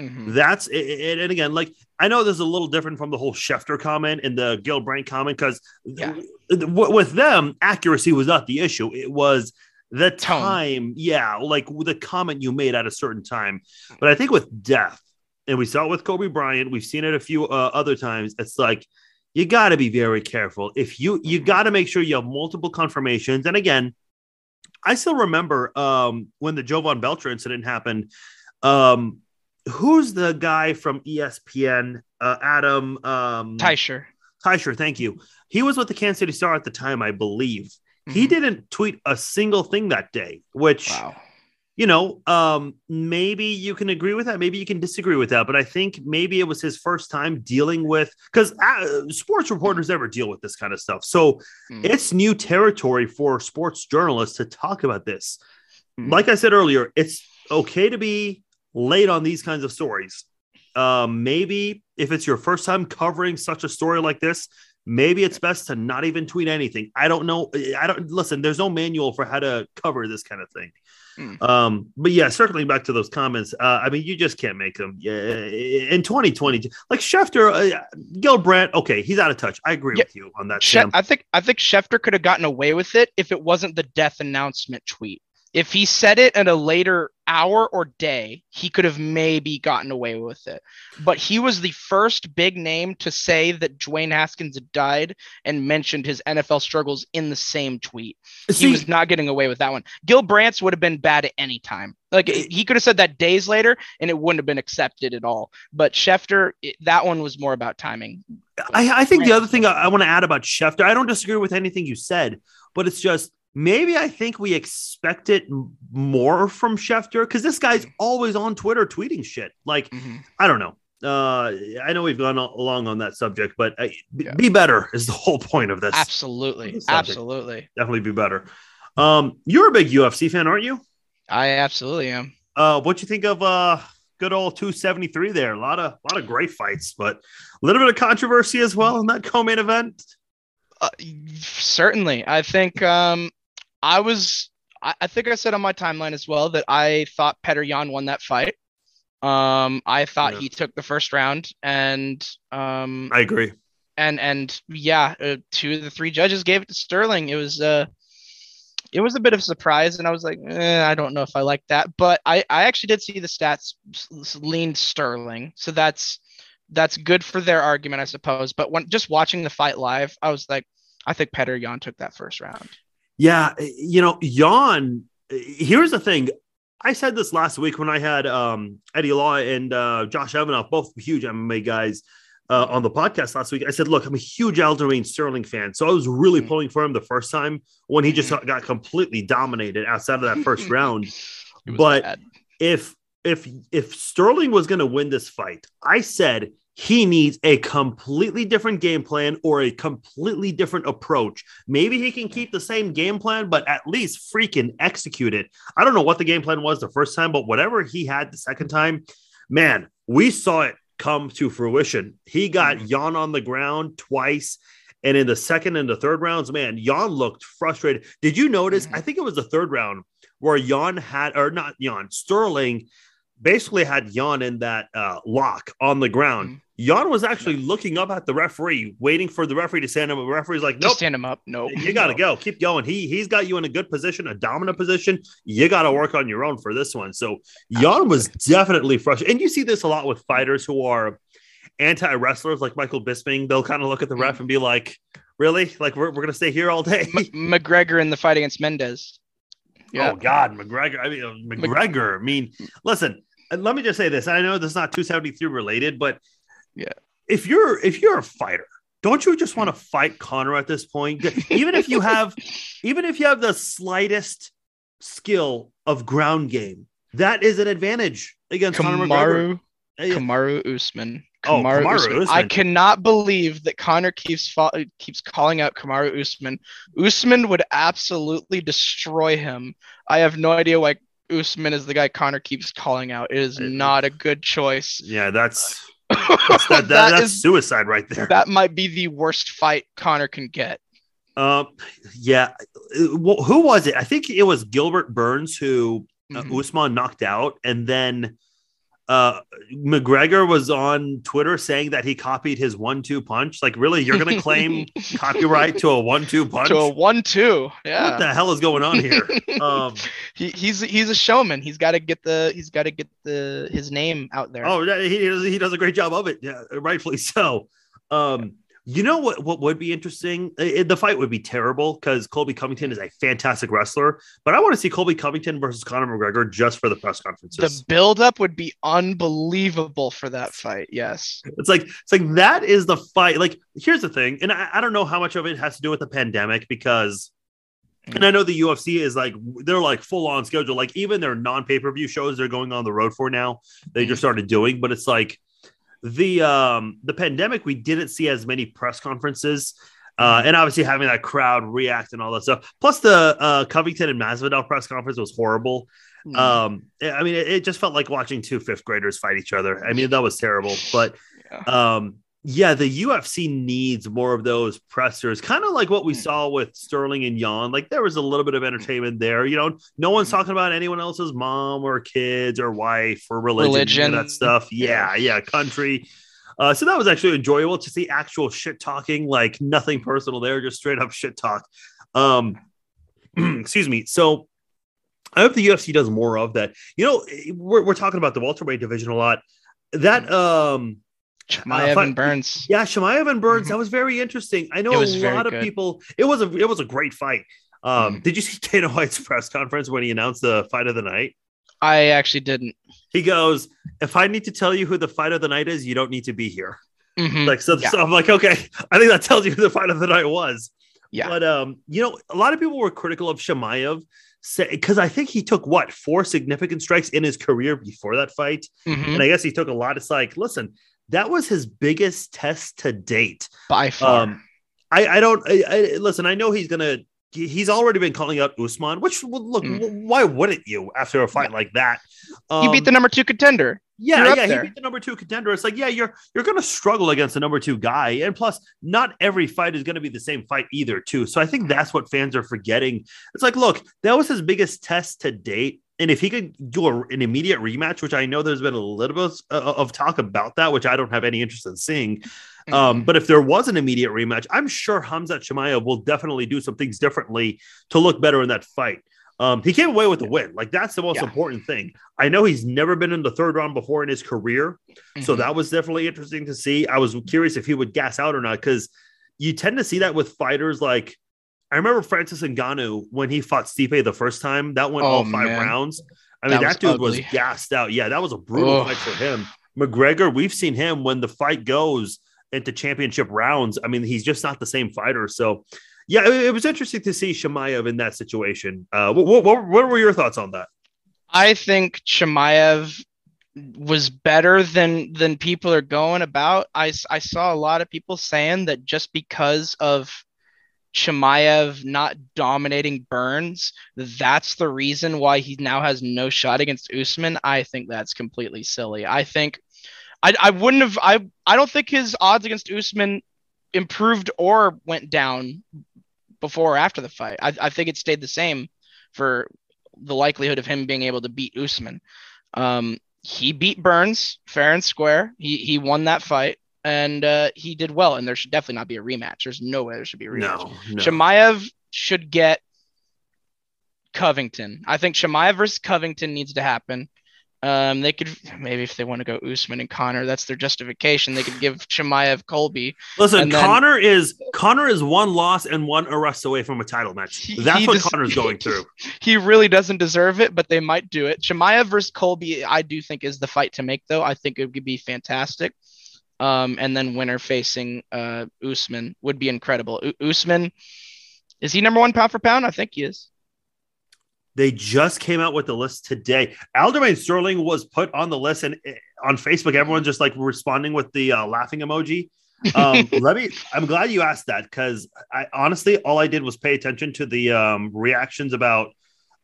Mhm. That's it, and again, like I know this is a little different from the whole Schefter comment and the Gil Brandt comment because Yeah. With them, accuracy was not the issue. It was the Tone. time, yeah, like the comment you made at a certain time. But I think with death, and we saw it with Kobe Bryant, we've seen it a few uh, other times. It's like you got to be very careful. If you you Mhm. got to make sure you have multiple confirmations. And again, I still remember um, when the Jovan Belcher incident happened. Um, who's the guy from ESPN? Uh, Adam um, Teicher. Teicher, thank you. He was with the Kansas City Star at the time, I believe. He Mhm. didn't tweet a single thing that day, which wow you know, um, maybe you can agree with that, maybe you can disagree with that, but I think maybe it was his first time dealing with because uh, sports reporters never deal with this kind of stuff, so Mm. it's new territory for sports journalists to talk about this. Mhm. Like I said earlier, it's okay to be late on these kinds of stories. Um, maybe if it's your first time covering such a story like this, maybe it's best to not even tweet anything. I don't know. I don't listen. There's no manual for how to cover this kind of thing. Mm. Um, but yeah, circling back to those comments, uh, I mean, you just can't make them. Yeah, in 2020, like Schefter, uh, Gil Brandt, okay, he's out of touch. I agree Yeah. with you on that. She- I think I think Schefter could have gotten away with it if it wasn't the death announcement tweet. If he said it at a later hour or day, he could have maybe gotten away with it. But he was the first big name to say that Dwayne Haskins died and mentioned his NFL struggles in the same tweet. See, he was not getting away with that one. Gil Brandt's would have been bad at any time. Like he could have said that days later and it wouldn't have been accepted at all. But Schefter, it, that one was more about timing. I, I think the other thing I, I want to add about Schefter, I don't disagree with anything you said, but it's just maybe I think we expect it more from Schefter because this guy's always on Twitter tweeting shit. Like, Mhm. I don't know. Uh, I know we've gone along on that subject, but uh, Yeah. be better is the whole point of this. Absolutely. Subject. Absolutely. Definitely be better. Um, you're a big UFC fan, aren't you? I absolutely am. Uh, what you think of uh good old 273 there? A lot of a lot of great fights, but a little bit of controversy as well in that co-main event. Uh, certainly. I think um, I was, I, I think I said on my timeline as well that I thought Petr Yan won that fight. Um, I thought Yeah. he took the first round and, um, I agree. and, and yeah, uh, two of the three judges gave it to Sterling. It was, uh, it was a bit of a surprise and I was like, eh, I don't know if I like that, but I, I actually did see the stats leaned Sterling. So that's, that's good for their argument, I suppose. But when just watching the fight live, I was like, I think Petr Yan took that first round. Yeah, you know, Jan. Here's the thing. I said this last week when I had um, Eddie Law and uh, Josh Evanoff, both huge MMA guys, uh, on the podcast last week. I said, "Look, I'm a huge Aljamain Sterling fan, so I was really Mhm. pulling for him the first time when he just Mhm. got completely dominated outside of that first round." But bad. if if if Sterling was going to win this fight, I said he needs a completely different game plan or a completely different approach. Maybe he can keep the same game plan, but at least freaking execute it. I don't know what the game plan was the first time, but whatever he had the second time, man, we saw it come to fruition. He got Mhm. Yan on the ground twice. And in the second and the third rounds, man, Yan looked frustrated. Did you notice? Mhm. I think it was the third round where Yan had, or not Yan, Sterling basically had Yan in that uh, lock on the ground. Mhm. Yan was actually looking up at the referee, waiting for the referee to stand him. The referee's like, Just nope, stand him up. Nope. you got to go. Keep going. He he's got you in a good position, a dominant position. You got to work on your own for this one. So Yan was definitely frustrated, and you see this a lot with fighters who are anti wrestlers, like Michael Bisping. They'll kind of look at the ref and be like, "Really? Like we're, we're gonna stay here all day?" M- McGregor in the fight against Mendes. Yeah. Oh God, McGregor. I mean, uh, McGregor. I mean, listen. Let me just say this. I know this is not 273 related, but Yeah. if you're if you're a fighter, don't you just want to fight Conor at this point? Even if you have, even if you have the slightest skill of ground game, that is an advantage against Conor McGregor. Kamaru, Uh, yeah. Kamaru Usman. Oh, Kamaru Usman. I cannot believe that Conor keeps fo- keeps calling out Kamaru Usman. Usman would absolutely destroy him. I have no idea why Usman is the guy Conor keeps calling out. It is not a good choice. Yeah, that's that's, that, that, That that's is- suicide right there. that might be the worst fight Conor can get. Um, yeah. Wh- Who was it? I think it was Gilbert Burns who uh, Mhm. Usman knocked out, and then uh, McGregor was on Twitter saying that he copied his one-two punch. Like, really, you're going to claim copyright to a one-two punch? to a one-two. Yeah. What the hell is going on here? um, he, he's he's a showman. He's got to get the he's got to get the his name out there. oh, yeah, he does, he does a great job of it. Yeah, rightfully so. Um, you know what? What would be interesting? Uh, the fight would be terrible because Colby Covington is a fantastic wrestler, but I want to see Colby Covington versus Conor McGregor just for the press conferences. the buildup would be unbelievable for that fight. Yes. It's like it's like that is the fight. Like, here's the thing, and I, I don't know how much of it has to do with the pandemic because, and I know the UFC is like they're like full on schedule. Like even their non pay per view shows they're going on the road for now. They just started doing, but it's like the um the pandemic. We didn't see as many press conferences. Uh, and obviously having that crowd react and all that stuff. Plus the uh, Covington and Masvidal press conference was horrible. Mm. Um, I mean, it, it just felt like watching two fifth graders fight each other. I mean, that was terrible. But Yeah. um, yeah, the UFC needs more of those pressers, kind of like what we Mm. saw with Sterling and Yan. Like there was a little bit of entertainment there. You know, no one's Mm. talking about anyone else's mom or kids or wife or religion, Religion. that stuff. Yeah, yeah, country. Uh, so that was actually enjoyable to see actual shit talking, like nothing personal there, just straight up shit talk. Um, excuse me. So I hope the UFC does more of that. You know, we're, we're talking about the welterweight division a lot. That um Uh, fight- and Burns. yeah, Chimaev and Burns, that was very interesting. I know a lot of good. people. It was a it was a great fight. Um, Mhm. Did you see Dana White's press conference when he announced the fight of the night? I actually didn't. He goes, "If I need to tell you who the fight of the night is, you don't need to be here." Mhm. Like so, Yeah. so I'm like, okay, I think that tells you who the fight of the night was. Yeah. But um, you know, a lot of people were critical of Chimaev because I think he took what four significant strikes in his career before that fight, Mhm. and I guess he took a lot. It's like, listen, that was his biggest test to date. By far. Um, I, I don't I, I, listen. I know he's gonna. He's already been calling out Usman, which well, look, Mm. why wouldn't you after a fight like that? he beat Um, the number two contender. yeah, yeah, there. he beat the number two contender. It's like, yeah, you're you're gonna struggle against the number two guy, and plus, not every fight is gonna be the same fight either, too. So I think that's what fans are forgetting. It's like, look, that was his biggest test to date, and if he could do a, an immediate rematch, which I know there's been a little bit of, of talk about that, which I don't have any interest in seeing. Um, Mhm. but if there was an immediate rematch, I'm sure Khamzat Chimaev will definitely do some things differently to look better in that fight. Um, he came away with the win. Like that's the most Yeah. important thing. I know he's never been in the third round before in his career, so Mhm. that was definitely interesting to see. I was curious if he would gas out or not because you tend to see that with fighters like I remember Francis Ngannou when he fought Stipe the first time. That went Oh, all five man. rounds. I mean, That that, was dude was gassed out. Yeah, that was a brutal Ugh. fight for him. McGregor, we've seen him when the fight goes into championship rounds. I mean, he's just not the same fighter. So, yeah, it, it was interesting to see Chimaev in that situation. Uh, what, what, what were your thoughts on that? I think Chimaev was better than than people are going about. I, I saw a lot of people saying that just because of Chimaev not dominating Burns, that's the reason why he now has no shot against Usman. I think that's completely silly. I think I, I wouldn't have I I don't think his odds against Usman improved or went down before or after the fight. I, I think it stayed the same for the likelihood of him being able to beat Usman. Um, he beat Burns fair and square. He he won that fight and uh, he did well. And there should definitely not be a rematch. There's no way there should be a rematch. No, no. Chimaev should get Covington. I think Chimaev versus Covington needs to happen. Um, they could maybe if they want to go Usman and Conor, that's their justification. They could give Chimaev Colby. Listen, then- Conor is Conor is one loss and one arrest away from a title match. That's what just- Conor's going through. He really doesn't deserve it, but they might do it. Chimaev versus Colby, I do think is the fight to make, though. I think it would be fantastic. Um, and then winner facing uh, Usman would be incredible. U- Usman, is he number one pound for pound? I think he is. They just came out with the list today. Aljamain Sterling was put on the list, and eh, on Facebook, everyone's just like responding with the uh, laughing emoji. Um, let me. I'm glad you asked that because I honestly, all I did was pay attention to the um, reactions about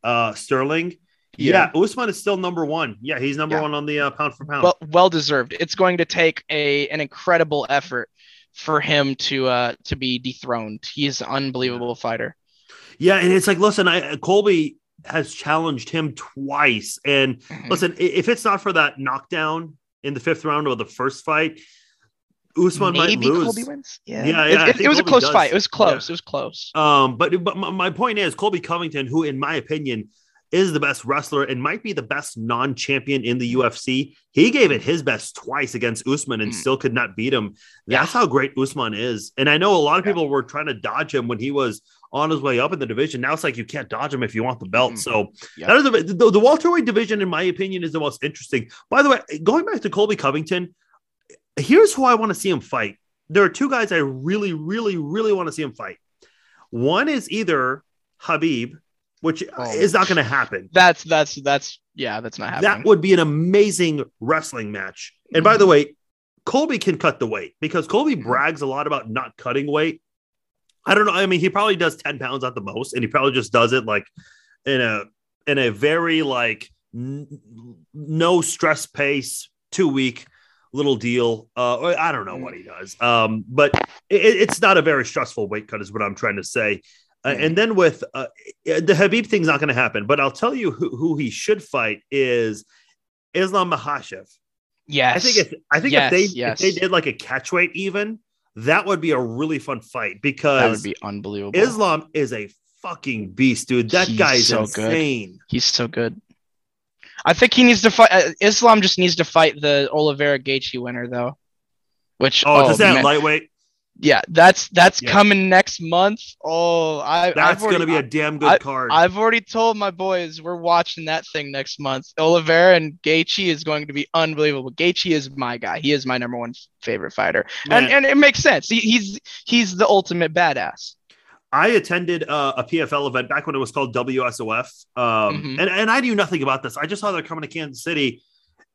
uh, Sterling. Yeah. Usman is still number one. Yeah, he's number Yeah. one on the uh, pound for pound. well well deserved. It's going to take a an incredible effort for him to uh to be dethroned. He's an unbelievable fighter. yeah, and it's like, listen, I Colby has challenged him twice, and Mhm. Listen, if it's not for that knockdown in the fifth round of the first fight, Usman Maybe might lose. Colby wins. Yeah, Yeah, It- yeah, I it, it was a close does. fight. It was close. Yeah. It was close. Um, but but my point is, Colby Covington, who in my opinion is the best wrestler and might be the best non-champion in the UFC, he gave it his best twice against Usman and Mm. still could not beat him. Yeah. That's how great Usman is. And I know a lot of Yeah. people were trying to dodge him when he was on his way up in the division. Now it's like you can't dodge him if you want the belt. Mhm. So Yeah. that is the, the the welterweight division, in my opinion, is the most interesting. By the way, going back to Colby Covington, here's who I want to see him fight. There are two guys I really, really, really want to see him fight. One is either Khabib, which Oh. is not going to happen. That's that's that's yeah. That's not happening. That would be an amazing wrestling match. And by the way, Colby can cut the weight because Colby Mhm. brags a lot about not cutting weight. I don't know. I mean, he probably does 10 pounds at the most, and he probably just does it like in a in a very like n- no stress pace, two week little deal. Uh, I don't know what he does. Um, but it, it's not a very stressful weight cut, is what I'm trying to say. Uh, and then with uh, the Khabib thing's not going to happen, but I'll tell you who, who he should fight is Islam Makhachev. yes. I think if I think Yes, if they yes. if they did like a catchweight even, that would be a really fun fight because that would be unbelievable. Islam is a fucking beast, dude. That He's guy is so good. He's so good. I think he needs to fight. Uh, Islam just needs to fight the Oliveira Gaethje winner though. Which Oh, does that man. lightweight? Yeah, that's that's Yeah. coming next month. Oh, I That's I've already, gonna be a damn good I- card. I've already told my boys we're watching that thing next month. Oliveira and Gaethje is going to be unbelievable. Gaethje is my guy. He is my number one favorite fighter, and Man, and it makes sense. He, he's he's the ultimate badass. I attended uh, a PFL event back when it was called WSOF, um, Mhm. and and I knew nothing about this. I just saw they're coming to Kansas City,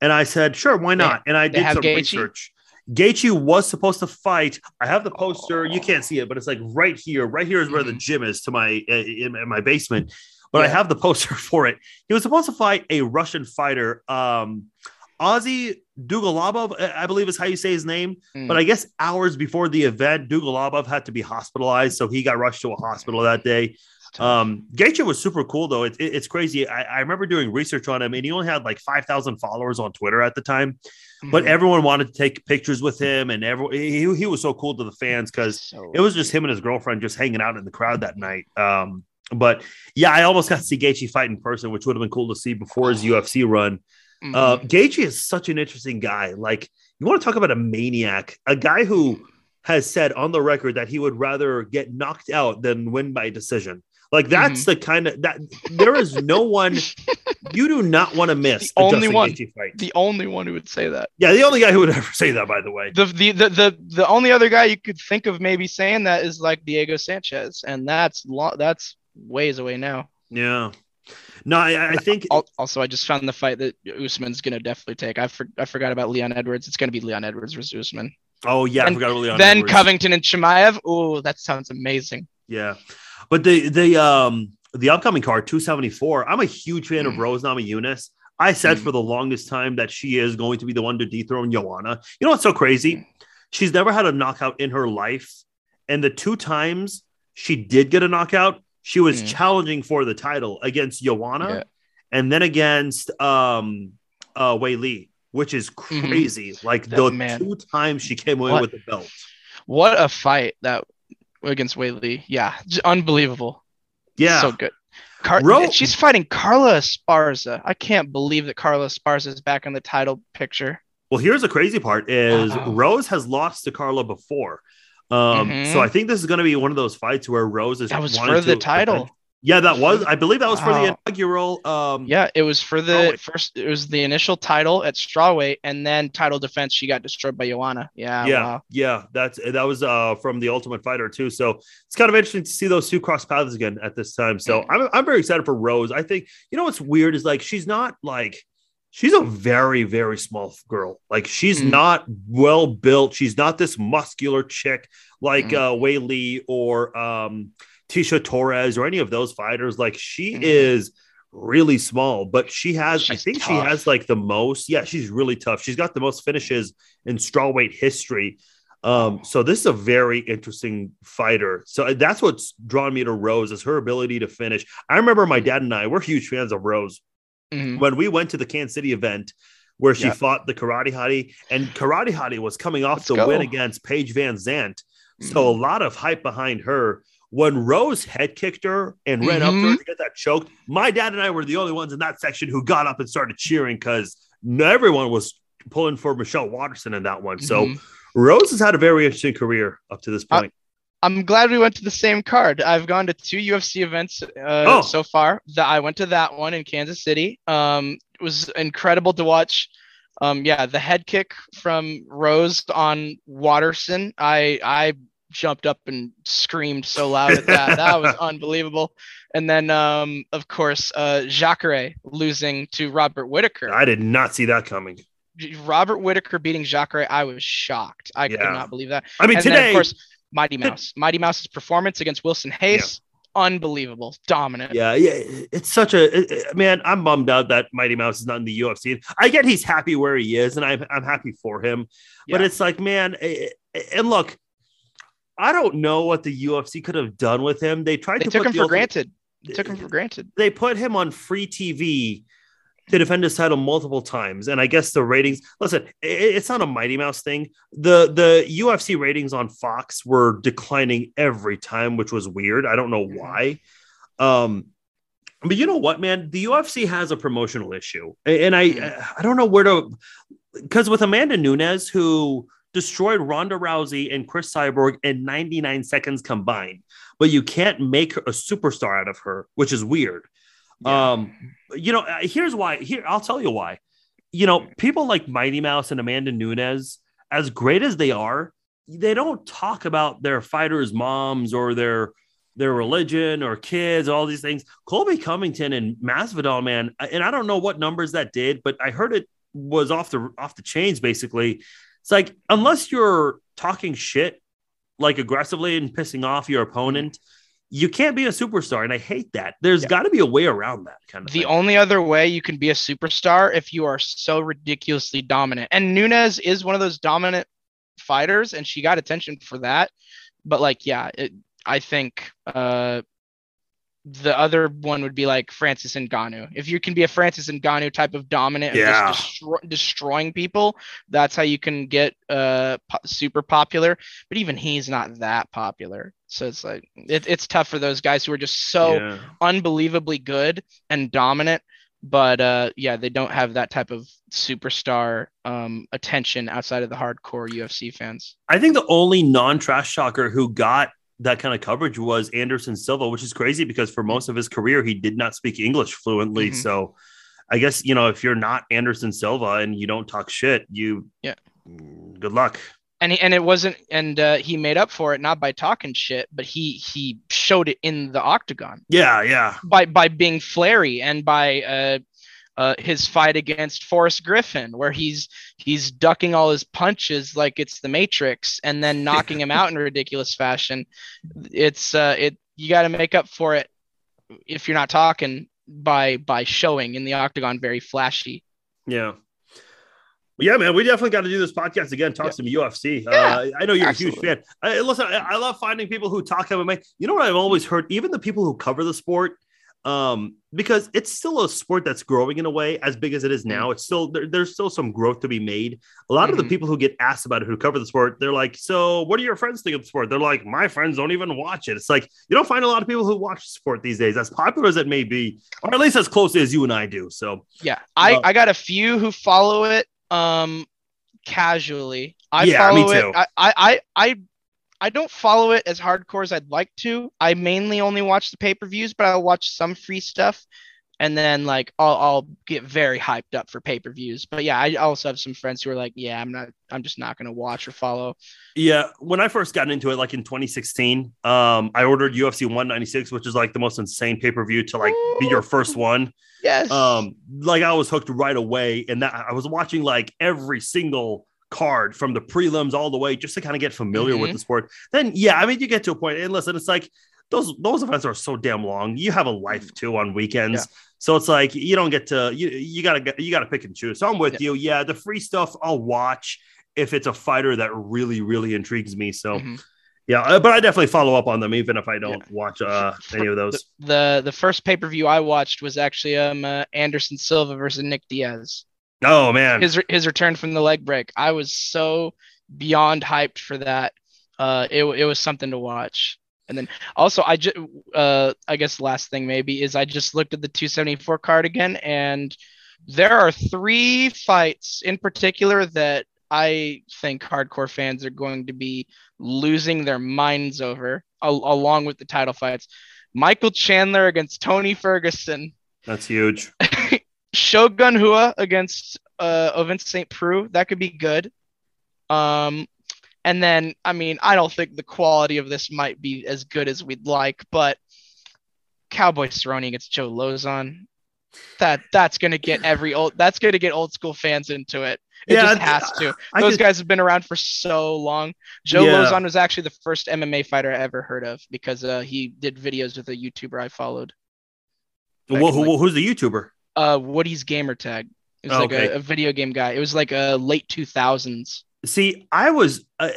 and I said, "Sure, why not?" And I did some Gaethje? research. Gaethje was supposed to fight. I have the poster. You can't see it, but it's like right here. Right here is where the Mhm. gym is to my uh, in, in my basement. But I have the poster for it. He was supposed to fight a Russian fighter, um, Ozzy Dugulubgov, I I believe is how you say his name. Mm. But I guess hours before the event, Dugalabov had to be hospitalized, so he got rushed to a hospital that day. Um, Gaethje was super cool though. It, it- it's crazy. I, I remember doing research on him, and he only had like five thousand followers on Twitter at the time. But Mhm. everyone wanted to take pictures with him, and everyone he, he was so cool to the fans because So- it was just him and his girlfriend just hanging out in the crowd that night. Um, but yeah, I almost got to see Gaethje fight in person, which would have been cool to see before his UFC run. Mhm. Uh, Gaethje is such an interesting guy. Like, you want to talk about a maniac, a guy who has said on the record that he would rather get knocked out than win by decision. Like, that's Mm-hmm. the kind of that there is no one you do not want to miss The only Justin one. Gaethje fight. the only one who would say that. Yeah, the only guy who would ever say that, by the way. The, the the the the only other guy you could think of maybe saying that is like Diego Sanchez, and that's lo- that's ways away now. Yeah. No, I, I think Also, I just found the fight that Usman's gonna definitely take. I for, I forgot about Leon Edwards. It's gonna be Leon Edwards versus Usman. Oh yeah, I And forgot really on then Edwards. Covington and Chimaev. Oh, that sounds amazing. Yeah, but the the um the upcoming card 274. I'm a huge fan of Mm. Rose Namajunas. I said Mm. for the longest time that she is going to be the one to dethrone Joanna. You know what's so crazy? She's never had a knockout in her life, and the two times she did get a knockout, she was Mm. challenging for the title against Joanna, Yeah. and then against um uh Weili, which is crazy. Like Mm-hmm. That the man. two times she came away What? with the belt. What a fight that against Weili. Yeah, unbelievable. Yeah. so good. Car- Ro- she's fighting Carla Esparza. I can't believe that Carla Esparza is back in the title picture. Well, here's the crazy part: is Wow. Rose has lost to Carla before, um, Mhm. so I think this is going to be one of those fights where Rose is That was for the title. Yeah, that was. I believe that was for the inaugural. Um, Yeah, it was for the Strawweight. first. It was the initial title at strawweight, and then title defense. She got destroyed by Joanna. Yeah, yeah, wow. yeah. That's that was uh from the Ultimate Fighter too. So it's kind of interesting to see those two cross paths again at this time. So Mm. I'm I'm very excited for Rose. I think you know what's weird is like she's not like she's a very very small girl. Like she's Mm. not well built. She's not this muscular chick like Mm. uh Weili or um Tecia Torres or any of those fighters. Like she Mhm. is really small, but she has I She's think she has like the most. Yeah, she's really tough. She's got the most finishes in strawweight history. Um, so this is a very interesting fighter. So that's what's drawn me to Rose is her ability to finish. I remember my dad and I we're huge fans of Rose Mhm. when we went to the Kansas City event where she Yeah. fought the Karate Hottie, and Karate Hottie was coming off Let's the go. win against Paige Van Zant. So a Mhm. lot of hype behind her. When Rose head kicked her and ran up to her Mhm. to get that choked, my dad and I were the only ones in that section who got up and started cheering because everyone was pulling for Michelle Waterson in that one. So Mhm. Rose has had a very interesting career up to this Uh, point. I'm glad we went to the same card. I've gone to two UFC events uh, Oh. so far. That I went to that one in Kansas City. Um, it was incredible to watch. Um, yeah, the head kick from Rose on Waterson. I I jumped up and screamed so loud at that. that was unbelievable. And then, um, of course, uh, Jacare losing to Robert Whitaker. I did not see that coming. Robert Whitaker beating Jacare. I was shocked. I Yeah. could not believe that I mean, and today, then of course Mighty Mouse. Mighty Mouse's performance against Wilson Reis, unbelievable, dominant. yeah, yeah, it's such a it- it- man. I'm bummed out that Mighty Mouse is not in the UFC. I get he's happy where he is, and I'm I'm happy for him. But it's like, man, eh, eh, and look, I don't know what the UFC could have done with him. They tried They to took him for ultimate- granted. They took him for granted. they put him on free TV to defend his title multiple times, and I guess the ratings. Listen, it's not a Mighty Mouse thing. the The UFC ratings on Fox were declining every time, which was weird. I don't know why. Um, but you know what, man? The UFC has a promotional issue, and I Mhm. I don't know where to because with Amanda Nunes who destroyed Ronda Rousey and Cris Cyborg in 99 seconds combined, but you can't make a superstar out of her, which is weird. Yeah. Um, you know, uh, here's why. Here, I'll tell you why. You know, people like Mighty Mouse and Amanda Nunes, as great as they are, they don't talk about their fighters' moms or their their religion or kids, all these things. Colby Covington and Masvidal, man, and I don't know what numbers that did, but I heard it was off the off the chains. Basically, it's like unless you're talking shit like aggressively and pissing off your opponent, you can't be a superstar. And I hate that. There's Yeah. got to be a way around that kind of The thing. only other way you can be a superstar if you are so ridiculously dominant. And Nunes is one of those dominant fighters, and she got attention for that. But like, yeah, it, I think uh, the other one would be like Francis and Ngannou. If you can be a Francis and Ngannou type of dominant, and Yeah. just destroy, destroying people, that's how you can get uh po- super popular. But even he's not that popular, so it's like it, it's tough for those guys who are just so Yeah. unbelievably good and dominant but uh yeah they don't have that type of superstar um attention outside of the hardcore UFC fans I think the only non-trash talker who got that kind of coverage was Anderson Silva, which is crazy because for most of his career he did not speak English fluently. Mhm. So I guess you know if you're not Anderson Silva and you don't talk shit, you Yeah. good luck. and he, and it wasn't and uh, he made up for it not by talking shit but he he showed it in the octagon Yeah, yeah, by by being flary and by uh uh, his fight against Forrest Griffin, where he's he's ducking all his punches like it's the Matrix, and then knocking him out in a ridiculous fashion. It's uh, it you got to make up for it if you're not talking by by showing in the octagon very flashy. yeah. Yeah, man, we definitely got to do this podcast again. Talk Yeah. some UFC. Yeah, uh, I know you're a huge fan. I, listen, I, I love finding people who talk MMA. You know what I've always heard? Even the people who cover the sport, um, because it's still a sport that's growing in a way as big as it is now. It's still there, there's still some growth to be made. A lot of the Mhm. people who get asked about it who cover the sport, they're like, "So, what do your friends think of the sport?" They're like, "My friends don't even watch it." It's like you don't find a lot of people who watch sport these days, as popular as it may be, or at least as close as you and I do. So, Yeah, I Uh, I got a few who follow it um casually. I Yeah, me follow too. it. I, I I I don't follow it as hardcore as I'd like to. I mainly only watch the pay-per-views, but I'll watch some free stuff. And then like I'll I'll get very hyped up for pay-per-views. But yeah, I also have some friends who are like, yeah, I'm not I'm just not gonna watch or follow. Yeah, when I first got into it, like in 2016, um, I ordered UFC 196, which is like the most insane pay per view to like be your first one. Yes. Um, like I was hooked right away, and that I was watching like every single card from the prelims all the way just to kind of get familiar with Mhm. the sport. Then, yeah, I mean, you get to a point, and listen, it's like those those events are so damn long. You have a life too on weekends. So it's like you don't get to you you gotta you gotta pick and choose. So I'm with you. Yeah, the free stuff I'll watch if it's a fighter that really really intrigues me. So Mhm. yeah, uh, but I definitely follow up on them even if I don't watch uh any of those. the the first pay-per-view I watched was actually um uh, Anderson Silva versus Nick Diaz. Oh man, his his return from the leg break. I was so beyond hyped for that. Uh, it it was something to watch. And then also I just uh I guess last thing maybe is I just looked at the 274 card again and there are three fights in particular that I think hardcore fans are going to be losing their minds over al- along with the title fights. Michael Chandler against Tony Ferguson. that's huge. Shogun Rua against uh Ovince St. Preux. That could be good. Um and then I mean I don't think the quality of this might be as good as we'd like, but Cowboy Cerrone against Joe Lauzon. That that's gonna get every old that's gonna get old school fans into it. It Yeah, just has to. I Those could- guys have been around for so long. Joe Yeah. Lauzon was actually the first MMA fighter I ever heard of because uh, he did videos with a YouTuber I followed. back Who- who- like- who's the YouTuber? Uh WoodysGamertag. It was Oh, like a, a video game guy. It was like a late two thousands. See, I was. Uh,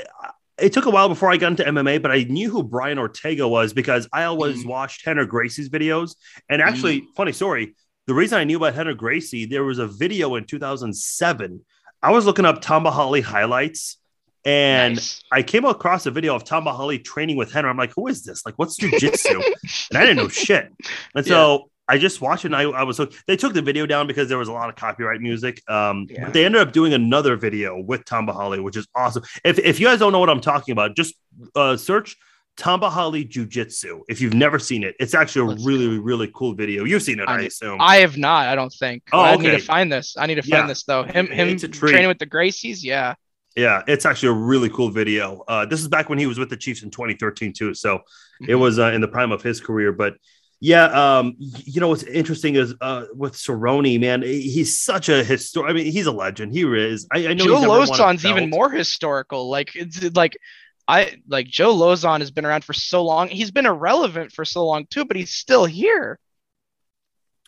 it took a while before I got into MMA, but I knew who Brian Ortega was because I always Mm. watched Rener Gracie's videos. And actually, funny story, the reason I knew about Rener Gracie, there was a video in 2007. I was looking up Hali highlights, and Nice. I came across a video of Hali training with Rener. I'm like, who is this? Like, what's jujitsu? and I didn't know shit. And so I just watched it and I, I was hooked. They took the video down because there was a lot of copyright music. Um, Yeah. But they ended up doing another video with Tamba Hali, which is awesome. If, if you guys don't know what I'm talking about, just uh, search Tamba Hali Jiu Jitsu. If you've never seen it, it's actually a really, really cool video. You've seen it, I, I- assume. I have not. I don't think. Oh, okay. I need to find this. I need to find Yeah. this though. Him him It's a treat. training with the Gracies. Yeah. Yeah, it's actually a really cool video. Uh, this is back when he was with the Chiefs in 2013 too, so it Mhm. was uh, in the prime of his career. But yeah, um, you know what's interesting is uh, with Cerrone, man, he's such a historic. I mean, he's a legend. He is. I, I know Joe he's never won a Lauzon's even more historical. Like it's like I like Joe Lozon has been around for so long. He's been irrelevant for so long too, but he's still here.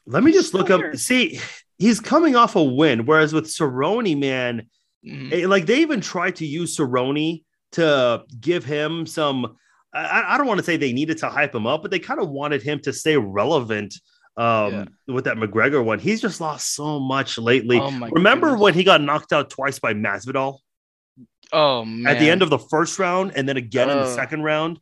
Let me he's just look still up. See, he's coming off a win, whereas with Cerrone, man, Mhm. eh, like they even tried to use Cerrone to give him some. I, I don't want to say they needed to hype him up, but they kind of wanted him to stay relevant. Um, with that McGregor one, he's just lost so much lately. Oh Remember goodness. when he got knocked out twice by Masvidal Oh man. at the end of the first round, and then again in the second round?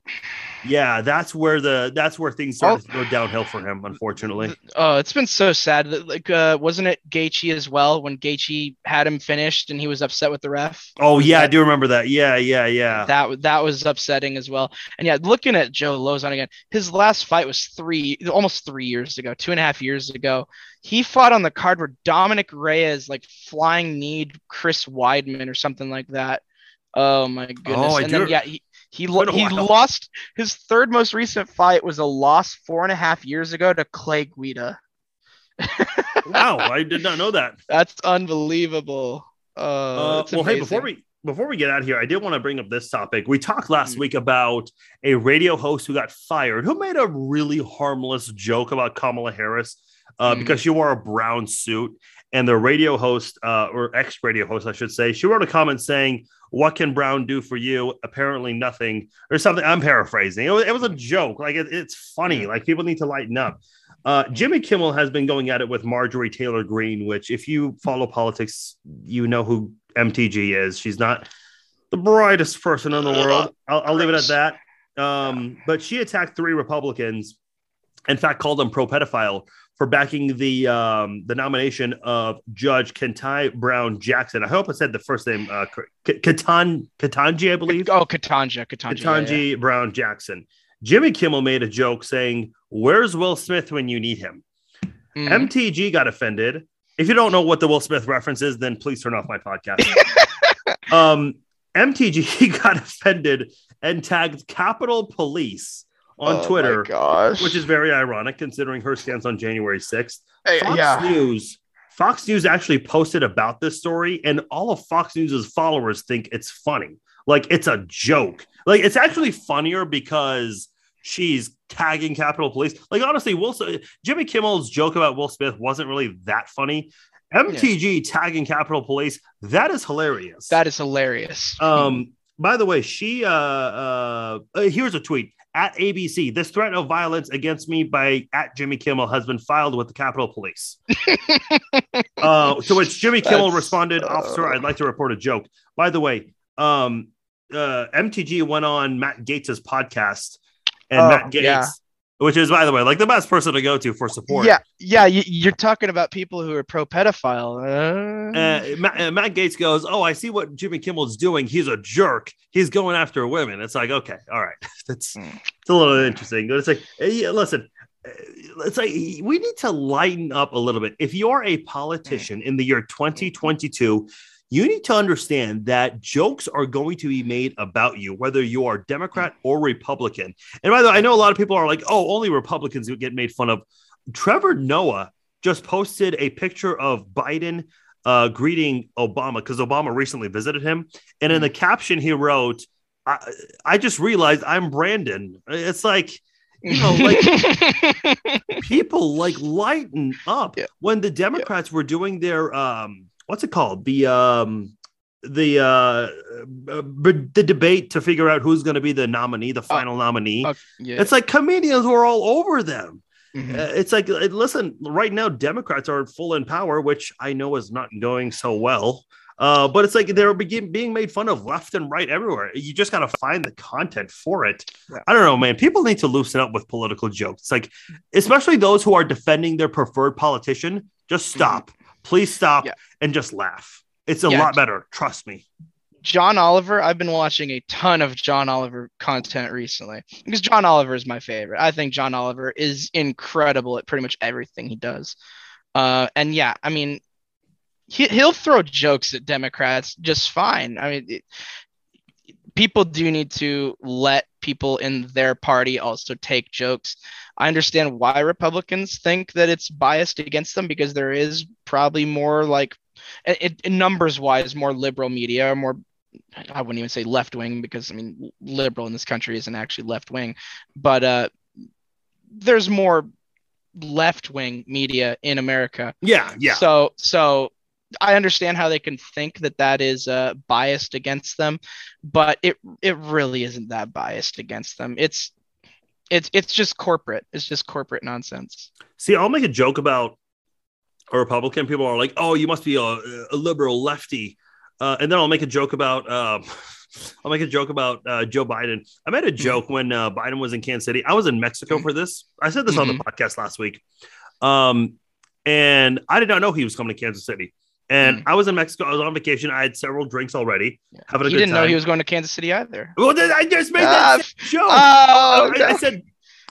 Yeah, that's where the that's where things started to go downhill for him. Unfortunately, Oh, it's been so sad. that, Like, uh, wasn't it Gaethje as well when Gaethje had him finished and he was upset with the ref? oh yeah, I do remember that. Yeah, yeah, yeah. That that was upsetting as well. And yeah, looking at Joe Lauzon again, his last fight was three, almost three years ago, two and a half years ago. He fought on the card where Dominick Reyes like flying kneed Chris Weidman or something like that. Oh my goodness! Oh, I and do- then yeah, he he, lo- he lost his third most recent fight was a loss four and a half years ago to Clay Guida. wow, I did not know that. That's unbelievable. Uh, Uh, it's well, hey, before we before we get out of here, I did want to bring up this topic. We talked last Mm. week about a radio host who got fired, who made a really harmless joke about Kamala Harris uh, Mhm. because she wore a brown suit. And the radio host, uh, or ex radio host, I should say, she wrote a comment saying, "What can Brown do for you? Apparently nothing," or something. I'm paraphrasing. It was, it was a joke. Like it- it's funny. Like people need to lighten up. Uh, Jimmy Kimmel has been going at it with Marjorie Taylor Greene, which, if you follow politics, you know who MTG is. She's not the brightest person in the world. I'll, I'll leave it at that. Um, but she attacked three Republicans, in fact, called them pro pedophile for backing the um, the nomination of Judge Kentai Brown Jackson. I hope I said the first name, uh, Katan Katanji, I believe. Oh, Katanja, Katanja. yeah, yeah. Ketanji Brown Jackson. Jimmy Kimmel made a joke saying, "Where's Will Smith when you need him?" Mhm. MTG got offended. If you don't know what the Will Smith reference is, then please turn off my podcast. um, MTG got offended and tagged Capitol Police on Oh Twitter, which is very ironic considering her stance on January 6th. Hey, Fox yeah. News. Fox News actually posted about this story, and all of Fox News's followers think it's funny. Like it's a joke. Like it's actually funnier because she's tagging Capitol Police. Like honestly, Will Jimmy Kimmel's joke about Will Smith wasn't really that funny. MTG tagging Capitol Police that is hilarious. That is hilarious. Um, by the way, she uh, uh, uh, here's a tweet at ABC. This threat of violence against me by at Jimmy Kimmel has been filed with the Capitol Police. uh, to which Jimmy Kimmel That's- responded, "Officer, uh, I'd like to report a joke." By the way, um, uh, MTG went on Matt Gaetz's podcast, and Oh, Matt Gaetz, yeah. Which is by the way like the best person to go to for support. yeah, yeah. You, you're talking about people who are pro pedophile. Uh, Uh, Matt, uh, Matt Gaetz goes, "Oh, I see what Jimmy Kimmel's doing. He's a jerk. He's going after women." It's like, okay, all right, that's Hmm. it's a little interesting. But it's like, uh, yeah, listen, uh, it's like we need to lighten up a little bit. If you're a politician in the year 2022, you need to understand that jokes are going to be made about you, whether you are Democrat or Republican. And by the way, I know a lot of people are like, "Oh, only Republicans get made fun of." Trevor Noah just posted a picture of Biden uh, greeting Obama because Obama recently visited him. And in the caption, he wrote, I, I just realized I'm Brandon. It's like, you know, like people like lighten up Yeah. when the Democrats were doing their, um, what's it called? The, um, the uh b- the debate to figure out who's going to be the nominee the final nominee Oh, yeah. it's like comedians were all over them Mhm. uh, it's like, uh, listen, right now, Democrats are full in power, which I know is not going so well. Uh, but it's like they're begin, being made fun of left and right everywhere. You just got to find the content for it. Yeah. I don't know, man. People need to loosen up with political jokes. It's like, especially those who are defending their preferred politician, just stop. Please stop Yeah. and just laugh. It's a Yeah. lot better. Trust me. John Oliver, I've been watching a ton of John Oliver content recently because John Oliver is my favorite. I think John Oliver is incredible at pretty much everything he does. Uh, and yeah, I mean, he, he'll throw jokes at Democrats just fine. I mean, it, people do need to let people in their party also take jokes. I understand why Republicans think that it's biased against them because there is probably more like it, it numbers wise more liberal media, more I wouldn't even say left wing because I mean liberal in this country isn't actually left wing, but uh, there's more left wing media in America. Yeah, yeah. So so I understand how they can think that that is uh, biased against them, but it it really isn't that biased against them. It's it's it's just corporate. It's just corporate nonsense. See, I'll make a joke about a Republican. People are like, "Oh, you must be a, a liberal lefty," uh, and then I'll make a joke about. Uh, I'll make a joke about uh, Joe Biden. I made a mm-hmm. joke mm-hmm. when uh, Biden was in Kansas City. I was in Mexico for this. I said this mm-hmm. on the mm-hmm. podcast last week, um, and I did not know he was coming to Kansas City. And mm. I was in Mexico. I was on vacation. I had several drinks already. Having a he good didn't time. know he was going to Kansas City either. Well, I just made that uh, joke. Oh, I, I, said,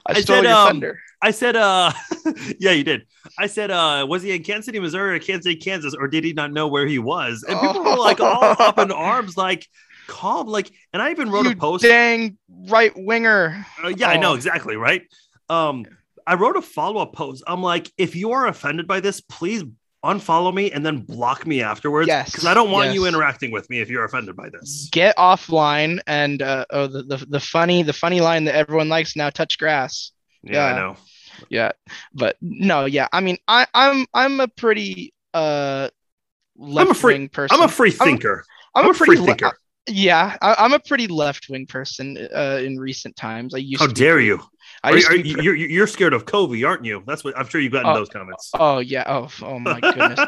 I, I said, um, thunder. I said, uh, yeah, you did. I said, uh, was he in Kansas City, Missouri, or Kansas City, Kansas, or did he not know where he was? And people were like all up in arms, like calm, like. And I even wrote you a post. Dang right winger. Uh, yeah, oh. I know exactly right. Um, I wrote a follow up post. I'm like, if you are offended by this, please unfollow me and then block me afterwards. Yes. Because I don't want yes. you interacting with me if you're offended by this. Get offline and uh, oh the, the the funny the funny line that everyone likes now touch grass. Yeah. I know. Yeah. But no, yeah. I mean I I'm I'm a pretty uh left I'm a free person. I'm a free thinker. I'm, I'm, I'm a, free le- thinker. yeah, I, am a pretty left wing person uh, in recent times. I used. How dare you? I are, are, you're, you're scared of Covid, aren't you? That's what I'm sure you've gotten oh, those comments. Oh yeah. Oh oh my goodness.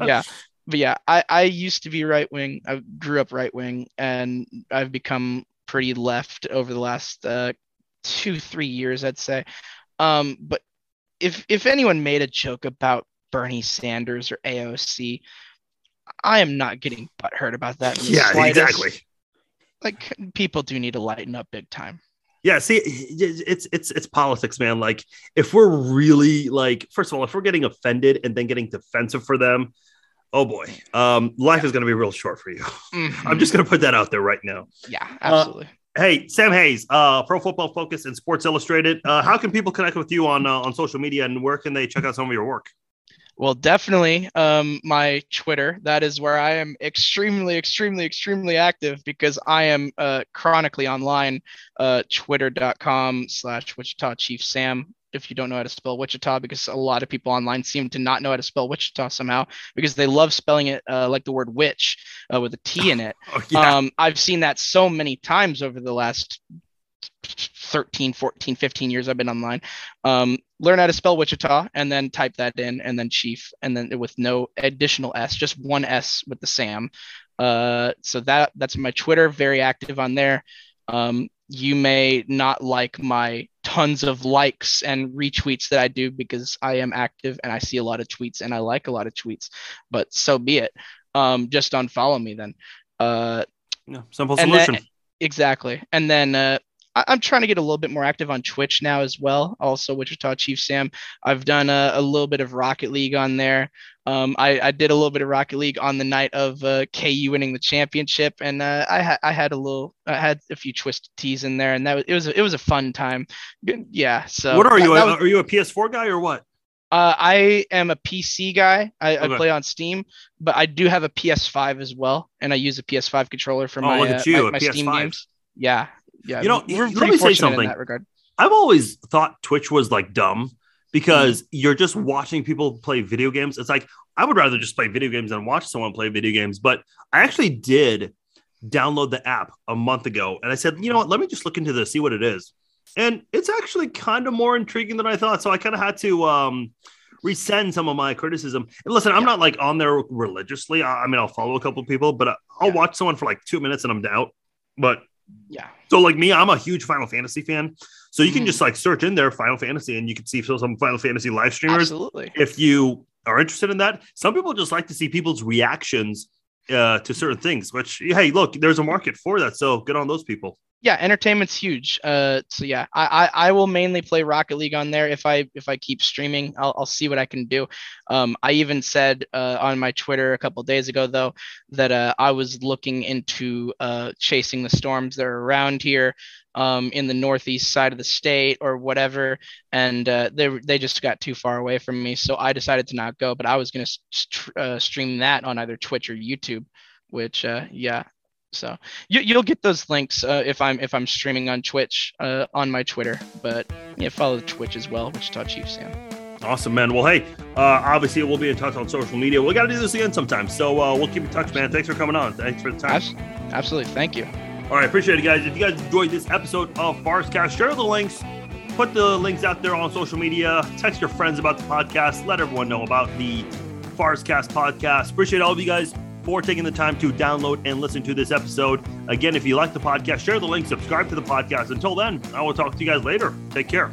yeah. But yeah, I, I used to be right wing. I grew up right wing, and I've become pretty left over the last uh, two three years, I'd say. Um, but if if anyone made a joke about Bernie Sanders or AOC, I am not getting butthurt about that. Yeah, slightest. exactly. Like people do need to lighten up big time. Yeah, see, it's it's it's politics, man. Like, if we're really like, first of all, if we're getting offended and then getting defensive for them, oh boy, um, life is going to be real short for you. Mm-hmm. I'm just going to put that out there right now. Yeah, absolutely. Uh, hey, Sam Hayes, uh, Pro Football Focus and Sports Illustrated. Uh, how can people connect with you on uh, on social media, and where can they check out some of your work? Well, definitely um, my Twitter. That is where I am extremely, extremely, extremely active because I am uh, chronically online. Uh, Twitter.com slash Wichita Chief Sam. If you don't know how to spell Wichita, because a lot of people online seem to not know how to spell Wichita somehow because they love spelling it uh, like the word witch uh, with a T in it. Oh, yeah. um, I've seen that so many times over the last 13 14 15 years i've been online. Um, learn how to spell wichita and then type that in and then chief and then with no additional s just one s with the sam. Uh, so that that's my twitter very active on there. Um, you may not like my tons of likes and retweets that i do because i am active and i see a lot of tweets and i like a lot of tweets but so be it. Um, just unfollow me then. Uh, yeah, simple solution then, exactly. And then uh, I, am trying to get a little bit more active on Twitch now as well. Also, Wichita Chief Sam. I've done a, a little bit of Rocket League on there. Um, I, I, did a little bit of Rocket League on the night of uh, KU winning the championship, and uh, I, ha- I had a little, I had a few twisted teas in there, and that was it was a, it was a fun time. Yeah. So what are you? That, that was, are you a PS4 guy or what? Uh, I am a PC guy. I, okay. I, play on Steam, but I do have a PS5 as well, and I use a PS5 controller for oh, my, look at you, uh, my, my Steam games. Yeah, yeah. You know, let me say something. In that regard. I've always thought Twitch was like dumb because mm. you're just watching people play video games. It's like I would rather just play video games than watch someone play video games. But I actually did download the app a month ago, and I said, you know what? Let me just look into this, see what it is. And it's actually kind of more intriguing than I thought. So I kind of had to um, rescind some of my criticism. And listen, I'm yeah. not like on there religiously. I, I, mean, I'll follow a couple people, but I'll yeah. watch someone for like two minutes and I'm out. But yeah. So like me, I'm a huge Final Fantasy fan. So you can mm. just like search in there Final Fantasy and you can see some Final Fantasy live streamers. Absolutely. If you are interested in that, some people just like to see people's reactions uh, to certain things. Which hey, look, there's a market for that. So good on those people. Yeah, entertainment's huge. Uh, so yeah, I, I, I will mainly play Rocket League on there. If I if I keep streaming, I'll, I'll see what I can do. Um, I even said uh, on my Twitter a couple days ago though that uh, I was looking into uh, chasing the storms that are around here um, in the northeast side of the state or whatever, and uh, they they just got too far away from me, so I decided to not go. But I was gonna st- uh, stream that on either Twitch or YouTube which uh, yeah so you, will get those links uh, if I'm if I'm streaming on Twitch uh, on my Twitter. But yeah, follow the Twitch as well, Wichita Chief Sam. Awesome, man. Well, hey, uh, obviously we'll be in touch on social media. We got to do this again sometime, so uh, we'll keep in touch, man. Thanks for coming on. Thanks for the time. Absolutely, thank you. All right, appreciate it, guys. If you guys enjoyed this episode of Farscast, share the links. Put the links out there on social media. Text your friends about the podcast. Let everyone know about the Farscast podcast. Appreciate all of you guys for taking the time to download and listen to this episode. Again, if you like the podcast, share the link, subscribe to the podcast. Until then, I will talk to you guys later. Take care.